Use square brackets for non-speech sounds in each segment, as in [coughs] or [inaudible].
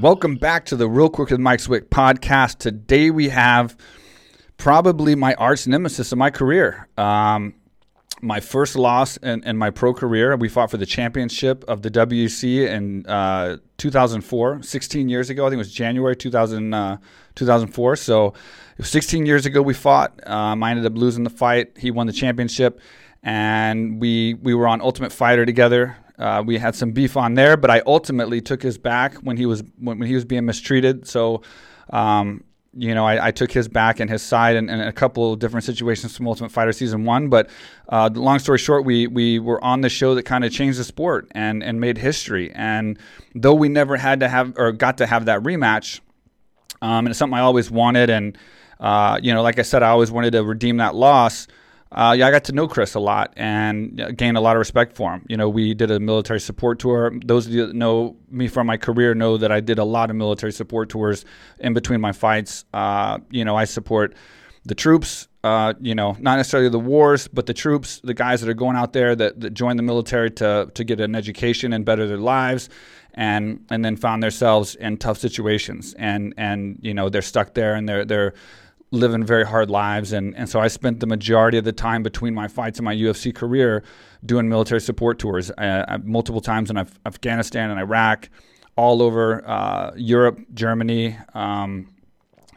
Welcome back to the Real Quick with Mike Swick podcast. Today we have probably my arch nemesis of my career. Um, my first loss in, in, my pro career. We fought for the championship of the WEC in uh, 2004, 16 years ago. I think it was January 2000, uh, 2004. So 16 years ago we fought. Um, I ended up losing the fight. He won the championship, and we we were on Ultimate Fighter together. Uh, we had some beef on there, but I ultimately took his back when he was when, when he was being mistreated. So, um, you know, I, I, took his back and his side in, in, a couple of different situations from Ultimate Fighter season one. But uh, long story short, we we were on the show that kind of changed the sport and and made history. And though we never had to have or got to have that rematch, um, and it's something I always wanted. And uh, you know, like I said, I always wanted to redeem that loss uh, yeah, I got to know Chris a lot and gained a lot of respect for him. You know, we did a military support tour. Those of you that know me from my career know that I did a lot of military support tours in between my fights. Uh, you know, I support the troops. Uh, you know, not necessarily the wars, but the troops, the guys that are going out there that, that join the military to to get an education and better their lives, and and then found themselves in tough situations, and and you know they're stuck there and they're they're living very hard lives. And, and so I spent the majority of the time between my fights and my UFC career doing military support tours uh, multiple times in Af- Afghanistan and Iraq, all over uh, Europe, Germany, um,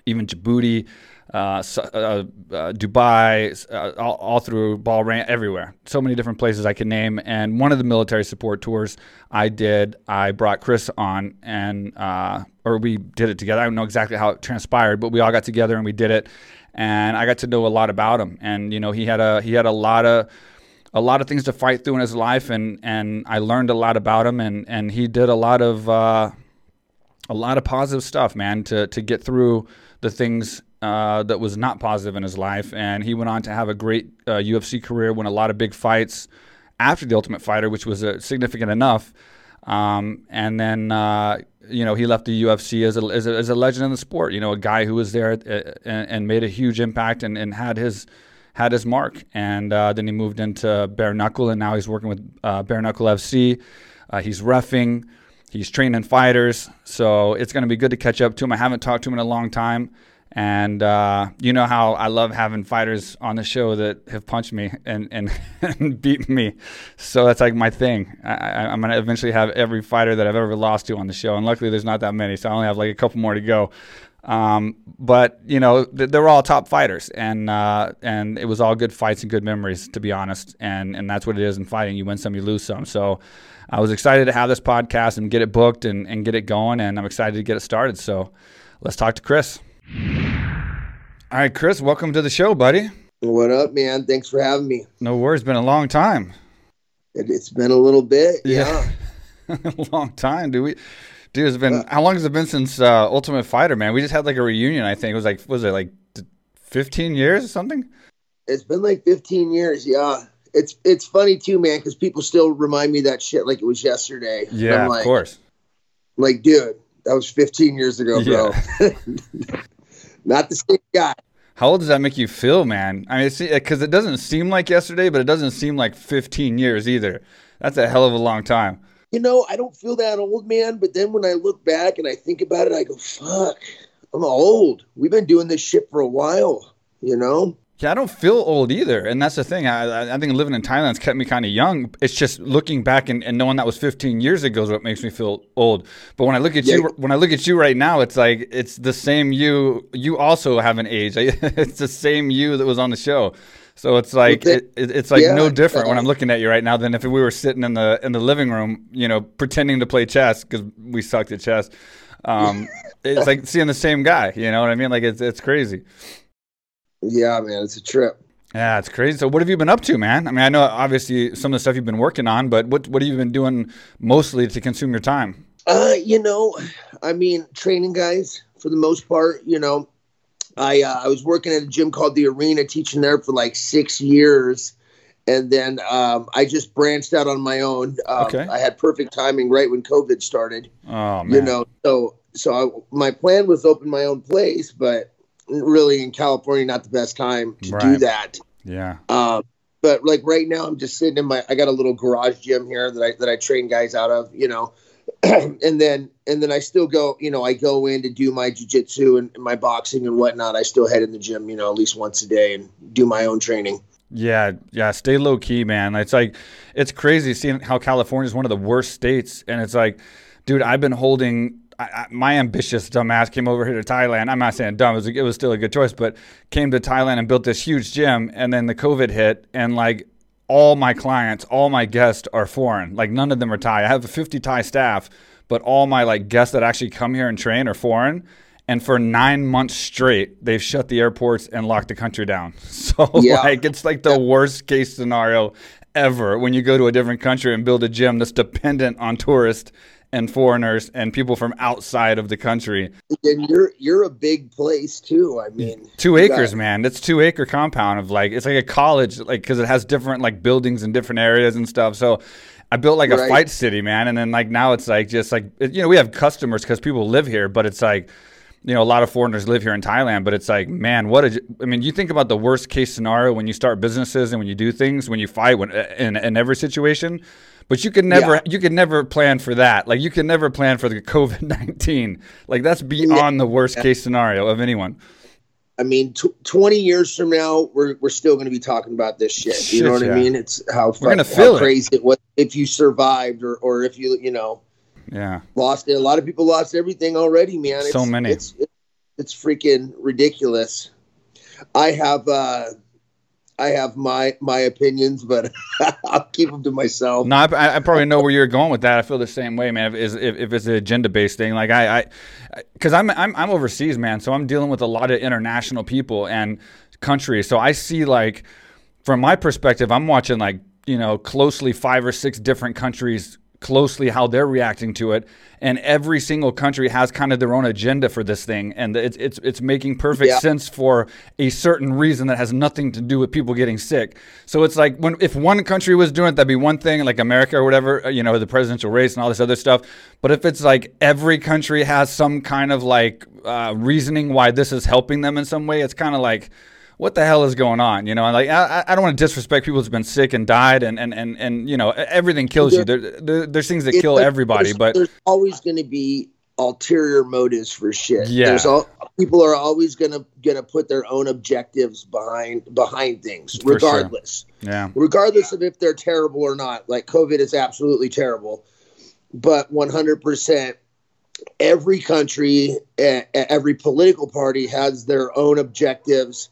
even Djibouti uh, uh, uh, Dubai, uh, all, all, through Bahrain, everywhere. So many different places I can name. And one of the military support tours I did, I brought Chris on, and uh, or we did it together. I don't know exactly how it transpired, but we all got together and we did it. And I got to know a lot about him. And you know, he had a he had a lot of a lot of things to fight through in his life, and and I learned a lot about him. And and he did a lot of uh, a lot of positive stuff, man, to to get through the things uh, that was not positive in his life, and he went on to have a great uh, UFC career, win a lot of big fights after the Ultimate Fighter, which was uh, significant enough. Um, and then uh, you know he left the UFC as a, as a, as a legend in the sport. You know, a guy who was there uh, and, and made a huge impact and, and had his had his mark. And uh, then he moved into bare knuckle, and now he's working with bare knuckle FC. he's refing. He's training fighters, so it's going to be good to catch up to him. I haven't talked to him in a long time. And uh, you know how I love having fighters on the show that have punched me and, and, [laughs] and beaten me. So that's like my thing. I, am to eventually have every fighter that I've ever lost to on the show. And luckily, there's not that many. So I only have like a couple more to go. Um, but you know, they were all top fighters, and uh, and it was all good fights and good memories, to be honest. And and that's what it is in fighting. You win some, you lose some. So I was excited to have this podcast and get it booked and, and get it going, and I'm excited to get it started. So let's talk to Chris. All right, Chris, welcome to the show, buddy. What up, man? Thanks for having me. No worries. Been a long time. It, has been a little bit. Yeah. yeah. [laughs] a long time. Do we? Dude, it's been uh, how long has it been since uh, Ultimate Fighter, man? We just had like a reunion. I think it was like was it like fifteen years or something? It's been like fifteen years. Yeah. It's it's funny too, man, because people still remind me that shit like it was yesterday. Yeah, like, of course. Like, dude, that was 15 years ago, bro. Yeah. [laughs] [laughs] Not the same guy. How old does that make you feel, man? I mean, because it doesn't seem like yesterday, but it doesn't seem like 15 years either. That's a hell of a long time. You know, I don't feel that old, man. But then when I look back and I think about it, I go, fuck, I'm old. We've been doing this shit for a while, you know? Yeah, I don't feel old either, and that's the thing. I, I think living in Thailand's kept me kind of young. It's just looking back and, and, knowing that was 15 years ago is what makes me feel old. But when I look at yeah. you, when I look at you right now, it's like it's the same you. You also have an age. [laughs] It's the same you that was on the show. So it's like it, it's like yeah, no different uh, when I'm looking at you right now than if we were sitting in the in the living room, you know, pretending to play chess because we sucked at chess. Um, [laughs] it's like seeing the same guy. You know what I mean? Like it's it's crazy. Yeah, man, it's a trip. Yeah, it's crazy. So, what have you been up to, man? I mean, I know obviously some of the stuff you've been working on, but what what have you been doing mostly to consume your time? Uh, you know, I mean, training guys for the most part. You know, I uh, I was working at a gym called the Arena, teaching there for like six years, and then um, I just branched out on my own. Um, okay. I had perfect timing right when COVID started. Oh man. You know, so so I, my plan was open my own place, but really in California not the best time to right. do that. Yeah. Um, but like right now, I'm just sitting in my. I got a little garage gym here that I that I train guys out of. You know, [clears throat] and then and then I still go, you know, I go in to do my jujitsu and my boxing and whatnot. I still head in the gym, you know, at least once a day and do my own training. Yeah, yeah, stay low key, man. It's like it's crazy seeing how California is one of the worst states, and it's like, dude, I've been holding. I, I, my ambitious dumbass came over here to Thailand. I'm not saying dumb; it was, it was still a good choice, but came to Thailand and built this huge gym, and then the COVID hit, and like all my clients, all my guests are foreign. Like none of them are Thai. I have a 50 Thai staff, but all my like guests that actually come here and train are foreign and for nine months straight they've shut the airports and locked the country down [laughs] so yeah. like it's like the worst case scenario ever when you go to a different country and build a gym that's dependent on tourists and foreigners and people from outside of the country. And you're you're a big place too. I mean, two acres, got... man. It's two acre compound of like it's like a college, like because it has different like buildings in different areas and stuff. So I built like a right. fight city, man. And then like now it's like just like you know we have customers because people live here, but it's like you know, a lot of foreigners live here in Thailand, but it's like, man, what a, I mean, you think about the worst case scenario when you start businesses and when you do things, when you fight when, in, in every situation, but you can never, yeah. you can never plan for that. Like you can never plan for the COVID 19. Like that's beyond yeah. the worst case scenario of anyone. I mean, t- 20 years from now, we're, we're still going to be talking about this shit. You shit, know what yeah. I mean? It's how, feel how crazy it. it was if you survived or, or if you, you know, yeah. Lost it. A lot of people lost everything already, man. It's, so many. It's, it's, it's freaking ridiculous. I have uh I have my my opinions, but [laughs] I'll keep them to myself. No, I, I, probably know where you're going with that. I feel the same way, man. If, if, if it's an agenda based thing, like I, I, because I'm, I'm I'm overseas, man. So I'm dealing with a lot of international people and countries. So I see like, from my perspective, I'm watching like you know closely five or six different countries closely how they're reacting to it. And every single country has kind of their own agenda for this thing. And it's it's it's making perfect yeah. sense for a certain reason that has nothing to do with people getting sick. So it's like when if one country was doing it that'd be one thing like America or whatever uh, you know the presidential race and all this other stuff. But if it's like every country has some kind of like uh, reasoning why this is helping them in some way it's kind of like what the hell is going on? You know, like I, I don't want to disrespect people who's been sick and died, and and and, and you know everything kills there, you. There, there, there's things that kill like, everybody, there's, but there's always going to be ulterior motives for shit. Yeah, there's all people are always gonna gonna put their own objectives behind behind things, regardless. Sure. Yeah, regardless of if they're terrible or not. Like COVID is absolutely terrible, but 100 percent every country, every political party has their own objectives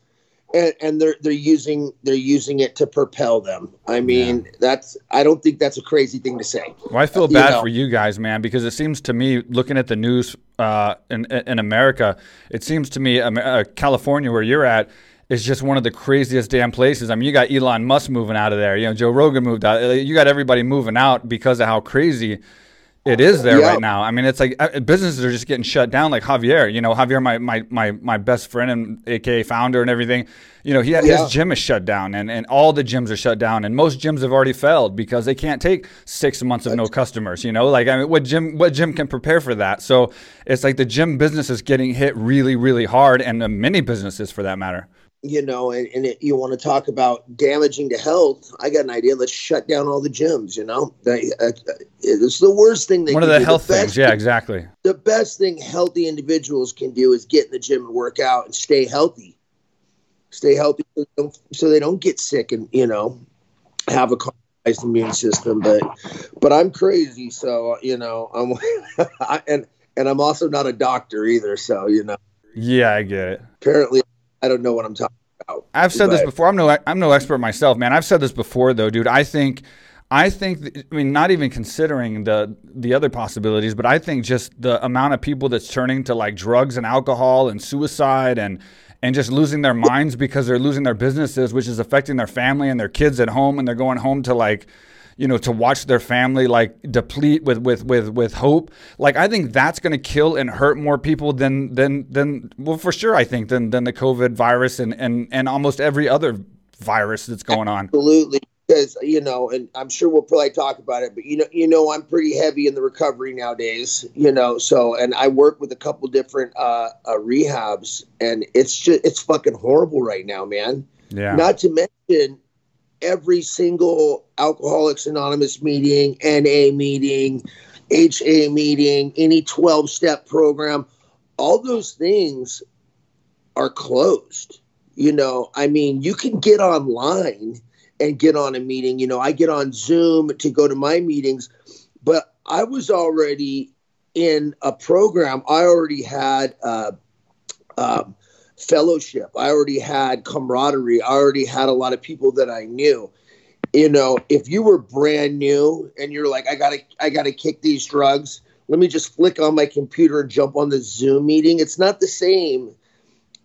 and, and, they're they're using they're using it to propel them. I mean, yeah. that's I don't think that's a crazy thing to say. Well, I feel bad you know? for you guys, man, because it seems to me, looking at the news uh, in in America, it seems to me, uh, California, where you're at, is just one of the craziest damn places. I mean, you got Elon Musk moving out of there. You know, Joe Rogan moved out. You got everybody moving out because of how crazy it is there yep. right now. I mean, it's like uh, businesses are just getting shut down. Like Javier, you know, Javier, my my my, my best friend and AKA founder and everything. You know, he yeah. his gym is shut down, and, and all the gyms are shut down, and most gyms have already failed because they can't take six months of no customers. You know, like I mean, what gym what gym can prepare for that? So it's like the gym business is getting hit really really hard, and many businesses for that matter you know, and, and it, you want to talk about damaging to health. I got an idea. Let's shut down all the gyms. You know, they, uh, it's the worst thing. They One of the do. health the things. Yeah, exactly. The best thing healthy individuals can do is get in the gym and work out and stay healthy. Stay healthy so they don't get sick and you know have a compromised immune system. But but I'm crazy, so you know I'm [laughs] and and I'm also not a doctor either. So you know. Yeah, I get it. Apparently, I don't know what I'm talking about. I've said but, this before. I'm no I'm no expert myself, man. I've said this before though, dude. I think I think I mean not even considering the the other possibilities, but I think just the amount of people that's turning to like drugs and alcohol and suicide and and just losing their minds because they're losing their businesses, which is affecting their family and their kids at home and they're going home to like you know, to watch their family like deplete with with with with hope. Like I think that's going to kill and hurt more people than than than well for sure I think than than the COVID virus and and and almost every other virus that's going on. Absolutely. Because you know, and I'm sure we'll probably talk about it, but you know, you know, I'm pretty heavy in the recovery nowadays. You know, so and I work with a couple different uh, uh rehabs, and it's just it's fucking horrible right now, man. Yeah. Not to mention every single Alcoholics Anonymous meeting, NA meeting, HA meeting, any 12 step program, all those things are closed. You know, I mean, you can get online and get on a meeting. You know, I get on Zoom to go to my meetings, but I was already in a program. I already had uh, um, fellowship. I already had camaraderie. I already had a lot of people that I knew. You know, if you were brand new and you're like, I gotta, I gotta kick these drugs. Let me just flick on my computer and jump on the Zoom meeting. It's not the same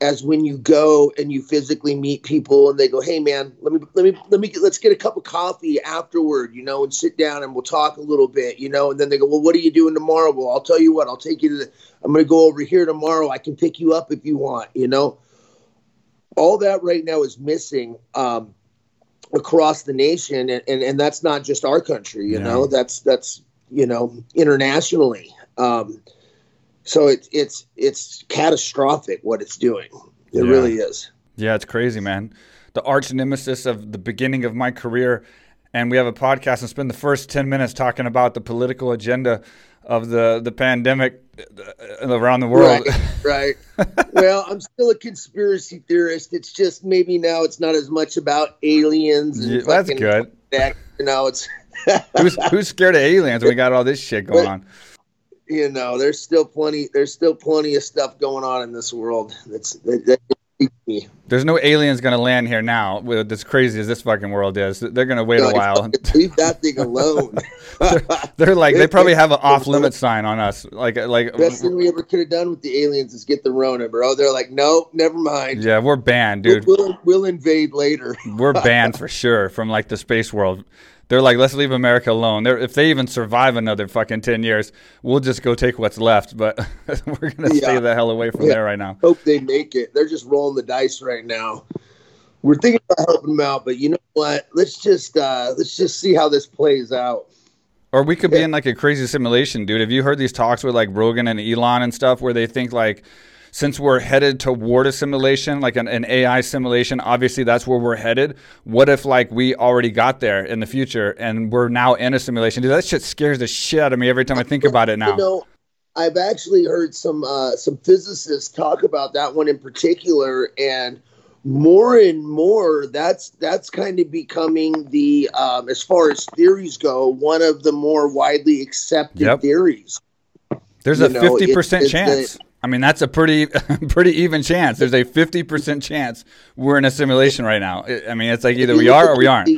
as when you go and you physically meet people and they go, "Hey man, let me let me let me get, let's get a cup of coffee afterward, you know, and sit down and we'll talk a little bit, you know." And then they go, "Well, what are you doing tomorrow?" Well, I'll tell you what, I'll take you to the I'm going to go over here tomorrow. I can pick you up if you want, you know. All that right now is missing um, across the nation and, and and that's not just our country, you yeah. know. That's that's, you know, internationally. Um, so it's it's it's catastrophic what it's doing. It yeah. really is. Yeah, it's crazy, man. The arch nemesis of the beginning of my career, and we have a podcast and spend the first ten minutes talking about the political agenda of the the pandemic uh, around the world. Right. right. [laughs] well, I'm still a conspiracy theorist. It's just maybe now it's not as much about aliens. Yeah, that's good. That, you know, it's who's who's scared of aliens? When we got all this shit [laughs] going on you know, there's still plenty. There's still plenty of stuff going on in this world. That's that, that there's no aliens going to land here now. With as crazy as this fucking world is, they're going to wait a while. [laughs] Leave that thing alone. [laughs] they're, they're, like they probably have an off limit [laughs] sign on us. Like like best thing we ever could have done with the aliens is get the Rona, bro. They're like, no, never mind. Yeah, we're banned, dude. We'll, we'll, we'll invade later. we're banned for sure from like the space world they're like, let's leave America alone. They're, if they even survive another fucking 10 years, we'll just go take what's left. But [laughs] we're going to yeah. stay the hell away from yeah. there right now. Hope they make it. They're just rolling the dice right now. We're thinking about helping them out, but you know what? Let's just uh, let's just see how this plays out. Or we could be in like a crazy simulation, dude. Have you heard these talks with like Rogan and Elon and stuff where they think like since we're headed toward a simulation, like an, an, AI simulation, obviously that's where we're headed. What if like we already got there in the future and we're now in a simulation? Dude, that shit scares the shit out of me every time I think about it now. You know, I've actually heard some uh, some physicists talk about that one in particular, and more and more that's that's kind of becoming the um, as far as theories go, one of the more widely accepted yep. theories. There's you a fifty percent chance. The, I mean, that's a pretty [laughs] pretty even chance. There's a 50% chance we're in a simulation right now. I mean, it's like either we are or we aren't.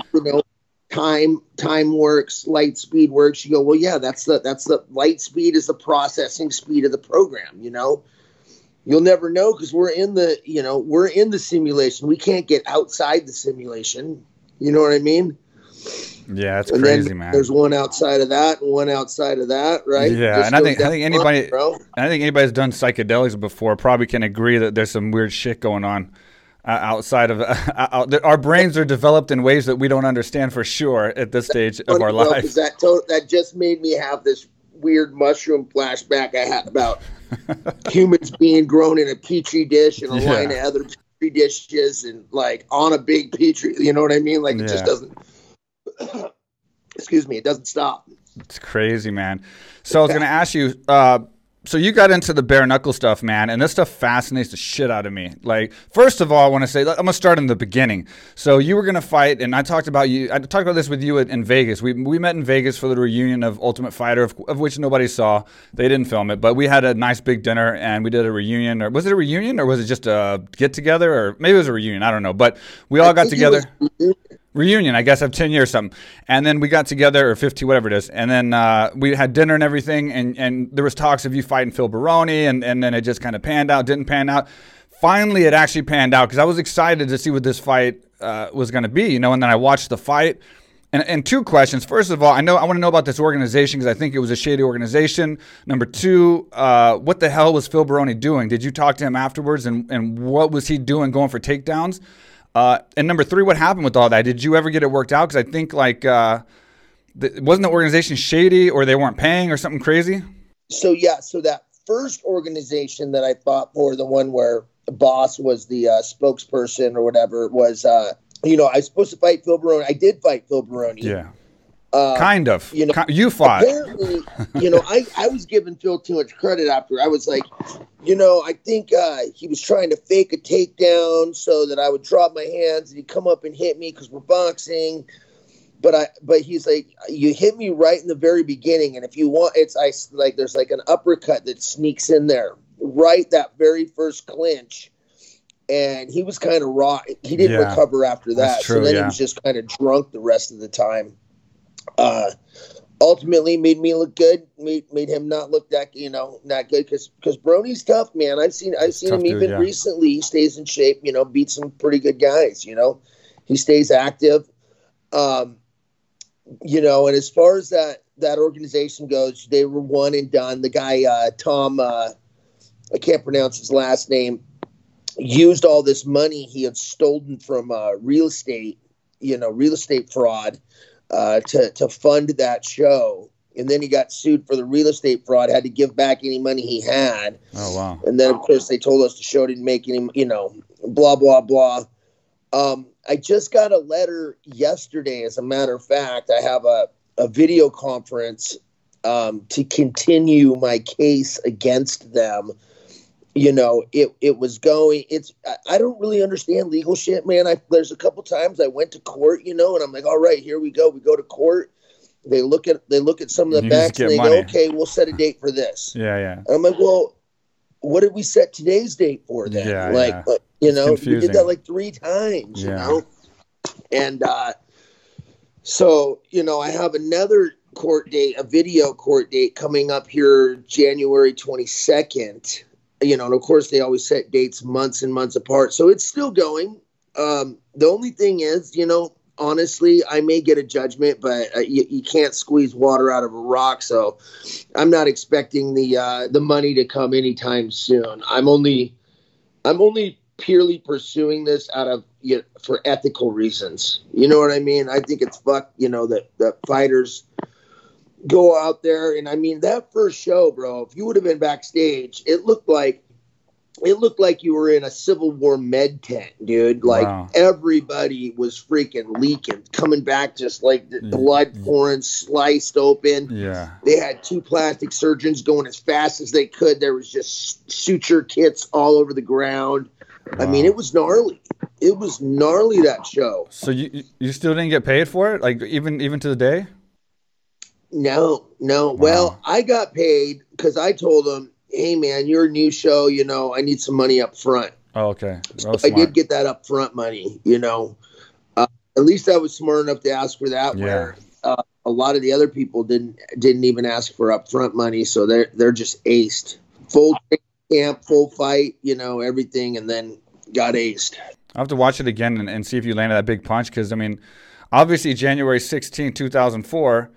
Time time works, light speed works. You go, well, yeah, that's the that's the light speed is the processing speed of the program. You know, you'll never know because we're in the you know we're in the simulation. We can't get outside the simulation. You know what I mean? Yeah, it's and crazy, man. There's one outside of that and one outside of that, right? Yeah, Just and I think I think anybody I think anybody's done psychedelics before probably can agree that there's some weird shit going on uh, outside of [laughs] uh, out, our brains are developed in ways that we don't understand for sure at this stage of our life. That to- that just made me have this weird mushroom flashback I had about [laughs] humans being grown in a petri dish and a yeah. line of other petri dishes and like on a big petri. You know what I mean? Like it yeah. just doesn't [coughs] excuse me, it doesn't stop. It's crazy, man. So I was going to ask you. Uh, so you got into the bare knuckle stuff, man, and this stuff fascinates the shit out of me. Like, first of all, I want to say I'm gonna start in the beginning. So you were gonna fight, and I talked about you. I talked about this with you in, Vegas. We we met in Vegas for the reunion of Ultimate Fighter, of, of, which nobody saw. They didn't film it, but we had a nice big dinner, and we did a reunion. Or was it a reunion, or was it just a get together, or maybe it was a reunion? I don't know. But we all got together reunion, I guess, of 10 years something. And then we got together, or 15, whatever it is. And then uh, we had dinner and everything. And, and there was talks of you fighting Phil Baroni. And, and then it just kind of panned out, didn't pan out. Finally, it actually panned out because I was excited to see what this fight uh, was going to be, you know. And then I watched the fight. And, and two questions. First of all, I know I want to know about this organization because I think it was a shady organization. Number two, uh, what the hell was Phil Baroni doing? Did you talk to him afterwards? And, and what was he doing going for takedowns? Uh, and number three, what happened with all that? Did you ever get it worked out? Because I think like uh, the, wasn't the organization shady or they weren't paying or something crazy? So yeah, so that first organization that I fought for, the one where the boss was the uh, spokesperson or whatever, was uh, you know I was supposed to fight Phil Baroni. I did fight Phil Baroni. Yeah. Uh, kind of. You know, you fought. Apparently, you know, I, I was giving Phil too much credit after. I was like, you know, I think uh, he was trying to fake a takedown so that I would drop my hands and he'd come up and hit me because we're boxing. But I, but he's like, you hit me right in the very beginning, and if you want, it's I like there's like an uppercut that sneaks in there, right that very first clinch and he was kind of raw. He didn't yeah, recover after that, true, so then yeah. he was just kind of drunk the rest of the time. Uh, ultimately, made me look good. Made made him not look that you know not good because because Baroni's tough, man. I've seen I've seen him dude, even yeah. recently. He stays in shape. You know, beats some pretty good guys. You know, he stays active. Um, you know, and as far as that that organization goes, they were one and done. The guy uh, Tom, uh, I can't pronounce his last name, used all this money he had stolen from uh, real estate, you know, real estate fraud uh, to to fund that show. And then he got sued for the real estate fraud. Had to give back any money he had. Oh wow! And then of course they told us the show didn't make any, you know, blah blah blah. Um, I just got a letter yesterday. As a matter of fact, I have a a video conference um, to continue my case against them you know it it was going it's I, don't really understand legal shit man. I there's a couple times i went to court you know and i'm like all right here we go. We go to court. They look at they look at some of the facts and they money. go okay we'll set a date for this. [laughs] Yeah yeah. And i'm like well what did we set today's date for then? Yeah, like yeah. you know we did that like three times yeah. you know? And uh so you know i have another court date a video court date coming up here january 22nd you know, and of course they always set dates months and months apart. So it's still going. Um, the only thing is, you know, honestly, I may get a judgment, but uh, you, you, can't squeeze water out of a rock. So I'm not expecting the uh, the money to come anytime soon. I'm only I'm only purely pursuing this out of you know, for ethical reasons. You know what I mean? I think it's fuck. You know that that fighters go out there and I mean that first show, bro, if you would have been backstage, it looked like it looked like you were in a Civil War med tent, dude. Like wow. everybody was freaking leaking, coming back just like the blood pouring, sliced open. Yeah. They had two plastic surgeons going as fast as they could. There was just suture kits all over the ground. Wow. I mean, it was gnarly. It was gnarly that show. So you you still didn't get paid for it, like even even to the day? No, no. Wow. Well, I got paid because I told them, "Hey, man, your new show. You know, I need some money up front." Oh, okay. So I did get that up front money. You know, uh, at least I was smart enough to ask for that. Yeah. Where uh, a lot of the other people didn't didn't even ask for upfront money, so they're they're just aced. Full camp, full fight. You know, everything, and then got aced. I have to watch it again and, and see if you landed that big punch because I mean, obviously January 16, 2004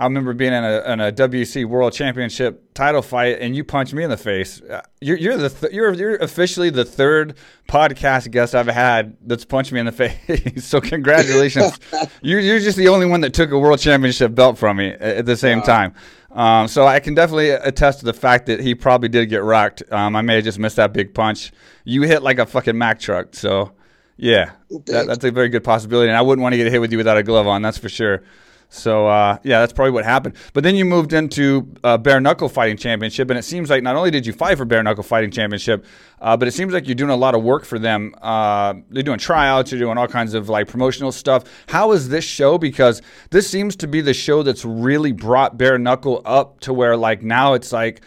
I remember being in a, in a WEC World Championship title fight, and you punched me in the face. Uh, you're, you're the th- you're you're officially the third podcast guest I've had that's punched me in the [laughs] face. so congratulations! [laughs] you're you're just the only one that took a World Championship belt from me at the same wow. time. Um, so I can definitely attest to the fact that he probably did get rocked. Um, I may have just missed that big punch. You hit like a fucking Mack truck. So yeah, that, that's a very good possibility. And I wouldn't want to get hit with you without a glove on. That's for sure. So uh, yeah, that's probably what happened. But then you moved into uh, bare knuckle fighting championship, and it seems like not only did you fight for bare knuckle fighting championship, uh, but it seems like you're doing a lot of work for them. Uh, they're doing tryouts, you're doing all kinds of like promotional stuff. How is this show? Because this seems to be the show that's really brought bare knuckle up to where like now it's like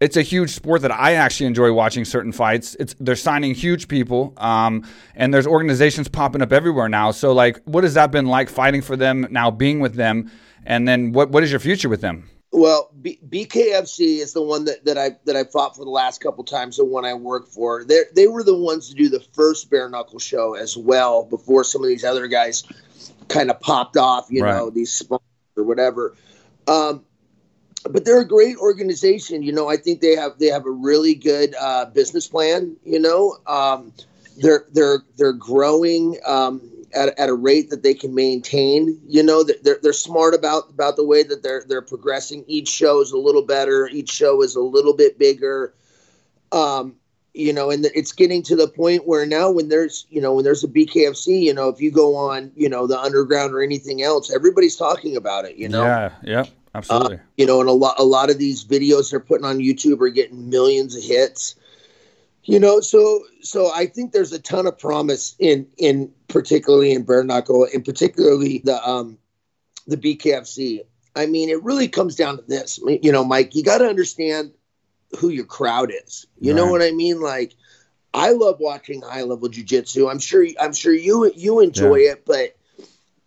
it's a huge sport that I actually enjoy watching certain fights. It's they're signing huge people, um, and there's organizations popping up everywhere now. So like, what has that been like fighting for them now, being with them, and then what what is your future with them? Well, B- BKFC is the one that, that I that I fought for the last couple times. The one I worked for, they they were the ones to do the first bare knuckle show as well before some of these other guys kind of popped off. You right. know, these sponsors or whatever. Um, but they're a great organization. You know, I think they have they have a really good uh, business plan. You know, um, they're they're they're growing um, at, at a rate that they can maintain. You know, they're they're smart about about the way that they're they're progressing. Each show is a little better. Each show is a little bit bigger. Um, you know, and it's getting to the point where now when there's, you know, when there's a BKFC, you know, if you go on, you know, the underground or anything else, everybody's talking about it, you know? Yeah. Yep. Absolutely. Uh, you know, and a lot, a lot of these videos they're putting on YouTube are getting millions of hits. You know, so so I think there's a ton of promise in in particularly in bare knuckle, and particularly the um the BKFC. I mean, it really comes down to this. You know, Mike, you got to understand who your crowd is. You right. know what I mean? Like, I love watching high level jujitsu. I'm sure I'm sure you you enjoy yeah. it, but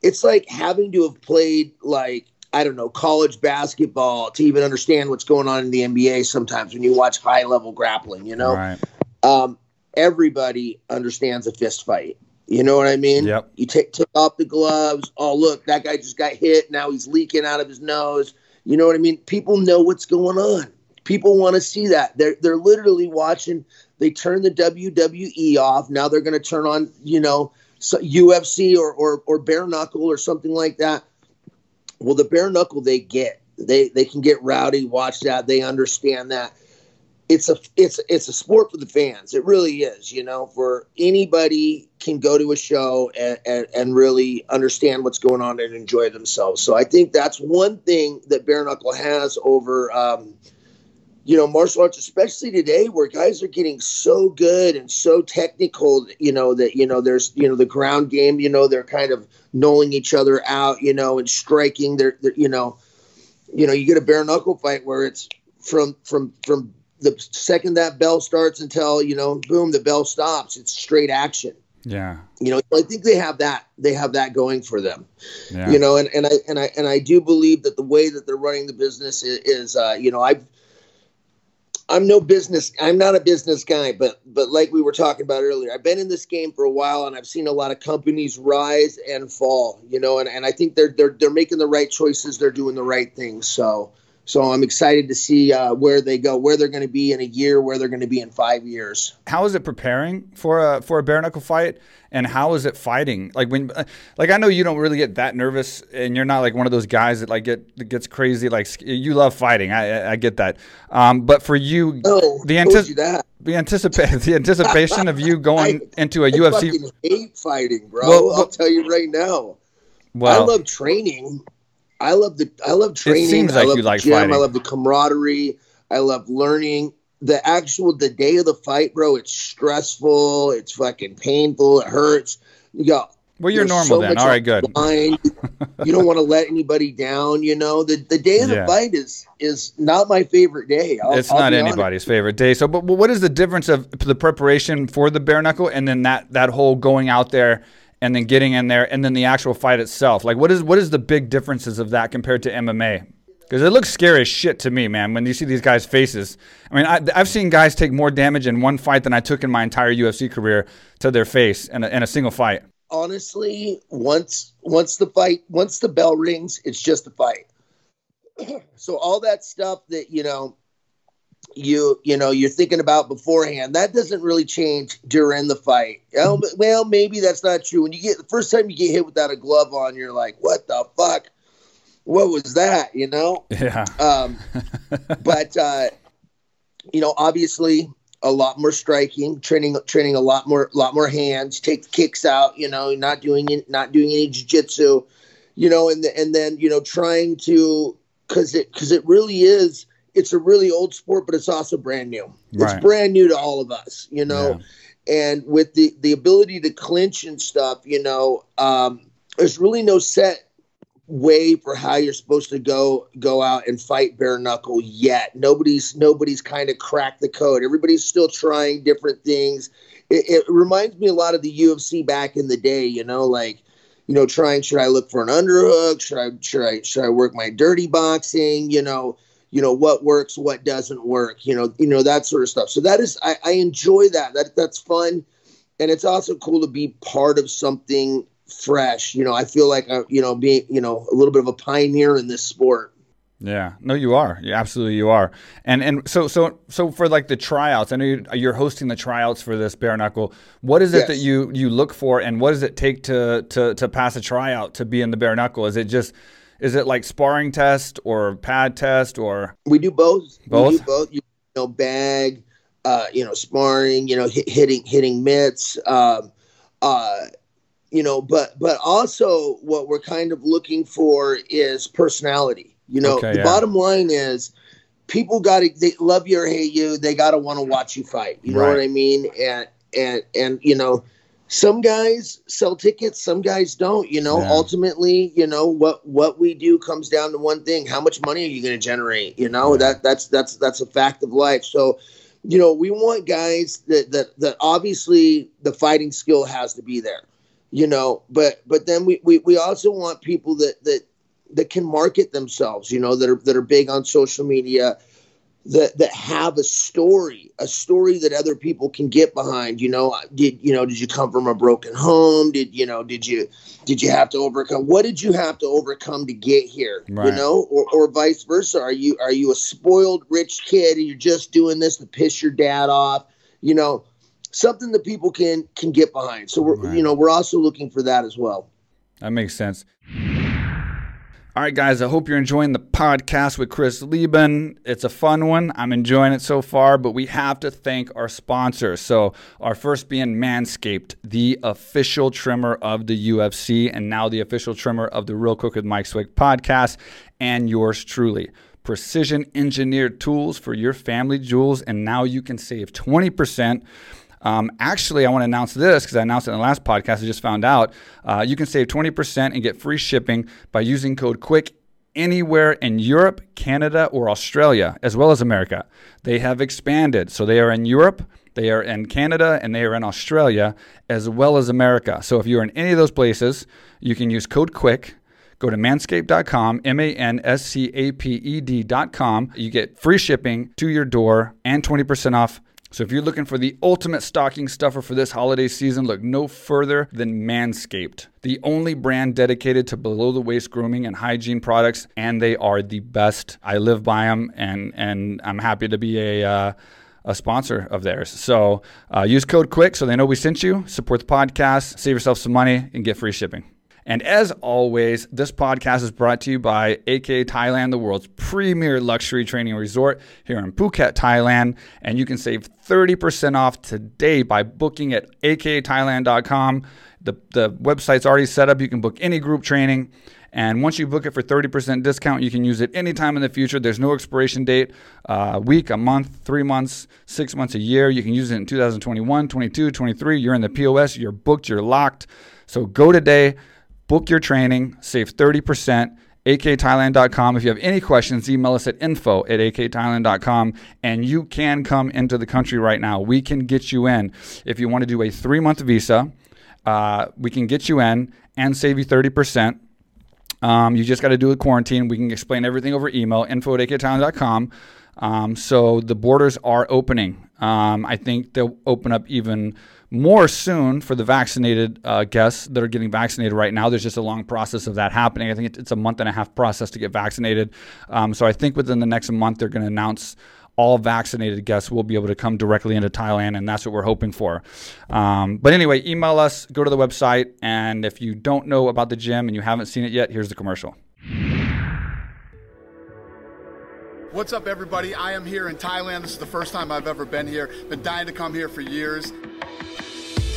it's like having to have played like I don't know college basketball to even understand what's going on in the NBA. Sometimes when you watch high level grappling, you know, right. um, everybody understands a fist fight. You know what I mean? Yep. You take took off the gloves. Oh, look, that guy just got hit. Now he's leaking out of his nose. You know what I mean? People know what's going on. People want to see that. They're they're literally watching. They turn the WWE off. Now they're going to turn on, you know, UFC or, or or bare knuckle or something like that. Well, the bare knuckle they get. They they can get rowdy. Watch that. They understand that it's a it's it's a sport for the fans. It really is. You know, for anybody can go to a show and, and, and, really understand what's going on and enjoy themselves. So I think that's one thing that bare knuckle has over. Um, you know, martial arts, especially today, where guys are getting so good and so technical, you know, that, you know, there's, you know, the ground game, you know, they're kind of knowing each other out, you know, and striking. They're, they're you know, you know, you get a bare knuckle fight where it's from, from, from the second that bell starts until you know, boom, the bell stops. It's straight action. Yeah. You know, I think they have that. They have that going for them. Yeah. You know, and, and I and I and I do believe that the way that they're running the business is, is uh, you know, I've I'm no business. I'm not a business guy, but but like we were talking about earlier, I've been in this game for a while, and I've seen a lot of companies rise and fall. You know, and, and I think they're they're they're making the right choices. They're doing the right things. So so I'm excited to see uh, where they go, where they're going to be in a year, where they're going to be in five years. How is it preparing for a for a bare knuckle fight, and how is it fighting? Like when, uh, like I know you don't really get that nervous, and you're not like one of those guys that like get that gets crazy. Like you love fighting, I I get that. Um, but for you, oh, the anticipation. The anticipate [laughs] the anticipation of you going [laughs] I, into a I UFC. hate fighting, bro. Well, I'll tell you right now. Well, I love training. I love the I love training. It seems like I love you like gym, fighting. I love the camaraderie. I love learning. The actual the day of the fight, bro. It's stressful. It's fucking painful. It hurts. You got well, you're normal so then. All right, good. You don't want to let anybody down. You know, the the day of the yeah. fight is is not my favorite day. I'll, it's I'll not anybody's honest. favorite day. So, but, but what is the difference of the preparation for the bare knuckle and then that that whole going out there and then getting in there and then the actual fight itself. Like what is what is the big differences of that compared to MMA? Because it looks scary as shit to me, man. When you see these guys' faces, I mean, I, have seen guys take more damage in one fight than I took in my entire UFC career to their face in a, in a single fight. Honestly, once once the fight, once the bell rings, it's just a fight. [clears throat] so all that stuff that you know you you know you're thinking about beforehand that doesn't really change during the fight. Well maybe that's not true. When you get the first time you get hit without a glove on you're like what the fuck? What was that? You know? Yeah. Um [laughs] but uh you know obviously a lot more striking training training a lot more lot more hands take the kicks out you know not doing it not doing any jiu-jitsu you know and and then you know trying to because it because it really is it's a really old sport, but it's also brand new. Right. It's brand new to all of us, you know. Yeah. And with the the ability to clinch and stuff, you know, um, there's really no set way for how you're supposed to go go out and fight bare knuckle yet. Nobody's nobody's kind of cracked the code. Everybody's still trying different things. It, it reminds me a lot of the UFC back in the day, you know, like you know, trying should I look for an underhook? Should I should I should I work my dirty boxing? You know, you know what works what doesn't work you know you know that sort of stuff so that is i, I enjoy that that that's fun and it's also cool to be part of something fresh you know i feel like I, uh, you know being you know a little bit of a pioneer in this sport yeah, no, you are. You absolutely you are. And and so so so for like the tryouts, I know you're hosting the tryouts for this bare knuckle. What is it yes. that you you look for, and what does it take to to to pass a tryout to be in the bare knuckle? Is it just is it like sparring test or pad test or? We do both. Both. We do both. You know, bag. uh, you know, sparring, you know, hit, hitting hitting mitts, um, uh, you know, but but also what we're kind of looking for is personality. You know, Okay, the yeah. bottom line is people got to they love you or hate you. They got to want to watch you fight. You know what I mean? And and and you know, some guys sell tickets, some guys don't. You know, Yeah. ultimately, you know what what we do comes down to one thing: how much money are you going to generate? You know, Yeah. that that's that's that's a fact of life. So. You know, we want guys that, that that obviously the fighting skill has to be there. You know, but but then we, we, we also want people that that that can market themselves, you know, that are that are big on social media, that that have a story, a story that other people can get behind. You know, did you know? Did you come from a broken home? Did you know? Did you did you have to overcome? What did you have to overcome to get here? You know, or or vice versa? Are you are you a spoiled rich kid and you're just doing this to piss your dad off? You know, something that people can can get behind. So we're Right. you know we're also looking for that as well. That makes sense. All right, guys, I hope you're enjoying the podcast with Chris Leben. It's a fun one. I'm enjoying it so far, but we have to thank our sponsors. So, our first being Manscaped, the official trimmer of the UFC, and now the official trimmer of the Real Quick with Mike Swick podcast, and yours truly. Precision engineered tools for your family jewels, and now you can save 20%. Um, actually, I want to announce this because I announced it in the last podcast. I just found out uh, you can save 20% and get free shipping by using code QUICK anywhere in Europe, Canada, or Australia, as well as America. They have expanded. So they are in Europe, they are in Canada, and they are in Australia, as well as America. So if you're in any of those places, you can use code QUICK. Go to manscaped.com, M A N S C A P E D.com. You get free shipping to your door and 20% off. So if you're looking for the ultimate stocking stuffer for this holiday season, look no further than Manscaped, the only brand dedicated to below the waist grooming and hygiene products, and they are the best. I live by them, and and I'm happy to be a. Uh, a sponsor of theirs. So uh, use code QUICK so they know we sent you. Support the podcast, save yourself some money, and get free shipping. And as always, this podcast is brought to you by AKA Thailand, the world's premier luxury training resort here in Phuket, Thailand. And you can save 30% off today by booking at akthailand.com. The, the website's already set up. You can book any group training. And once you book it for 30% discount, you can use it anytime in the future. There's no expiration date, uh, week, a month, three months, six months, a year. You can use it in 2021, 22, 23. You're in the POS, you're booked, you're locked. So go today, book your training, save 30%. akthailand.com. If you have any questions, email us at info at akthailand.com. And you can come into the country right now. We can get you in. If you want to do a three month visa, uh, we can get you in and save you 30%. Um, you just got to do a quarantine. We can explain everything over email, info at akthailand.com. Um, so the borders are opening. Um, I think they'll open up even more soon for the vaccinated uh, guests that are getting vaccinated right now. There's just a long process of that happening. I think it's a month and a half process to get vaccinated. Um, so I think within the next month, they're going to announce all vaccinated guests will be able to come directly into Thailand, and that's what we're hoping for. Um, but anyway, email us, go to the website, and if you don't know about the gym and you haven't seen it yet, here's the commercial. What's up, everybody? I am here in Thailand. This is the first time I've ever been here. Been dying to come here for years.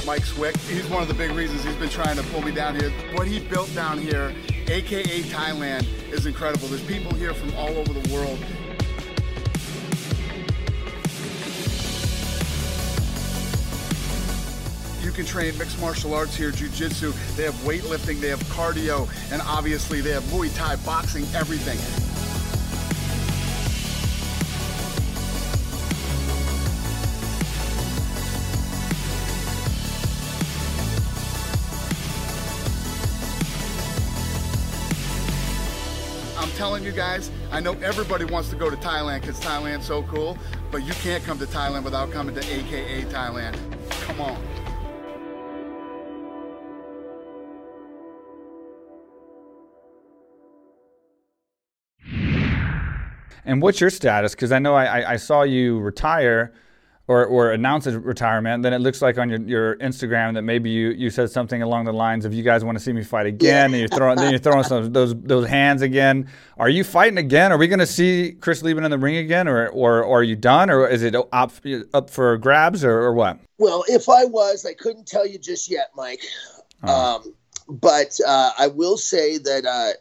Mike Swick, he's one of the big reasons he's been trying to pull me down here. What he built down here, AKA Thailand, is incredible. There's people here from all over the world. You can train mixed martial arts here, jujitsu. They have weightlifting, they have cardio, and obviously they have Muay Thai, boxing, everything. Telling you guys, I know everybody wants to go to Thailand because Thailand's so cool, but you can't come to Thailand without coming to AKA Thailand. Come on. And what's your status? Because I know I, I, saw you retire or, or announce a retirement, then it looks like on your, your Instagram that maybe you, you said something along the lines of "You guys want to see me fight again?" Yeah. and you're throwing then you're throwing some those those hands again. Are you fighting again? Are we going to see Chris Leben in the ring again, or, or or are you done, or is it up up for grabs, or, or what? Well, if I was, I couldn't tell you just yet, Mike. Um, but uh, I will say that. Uh,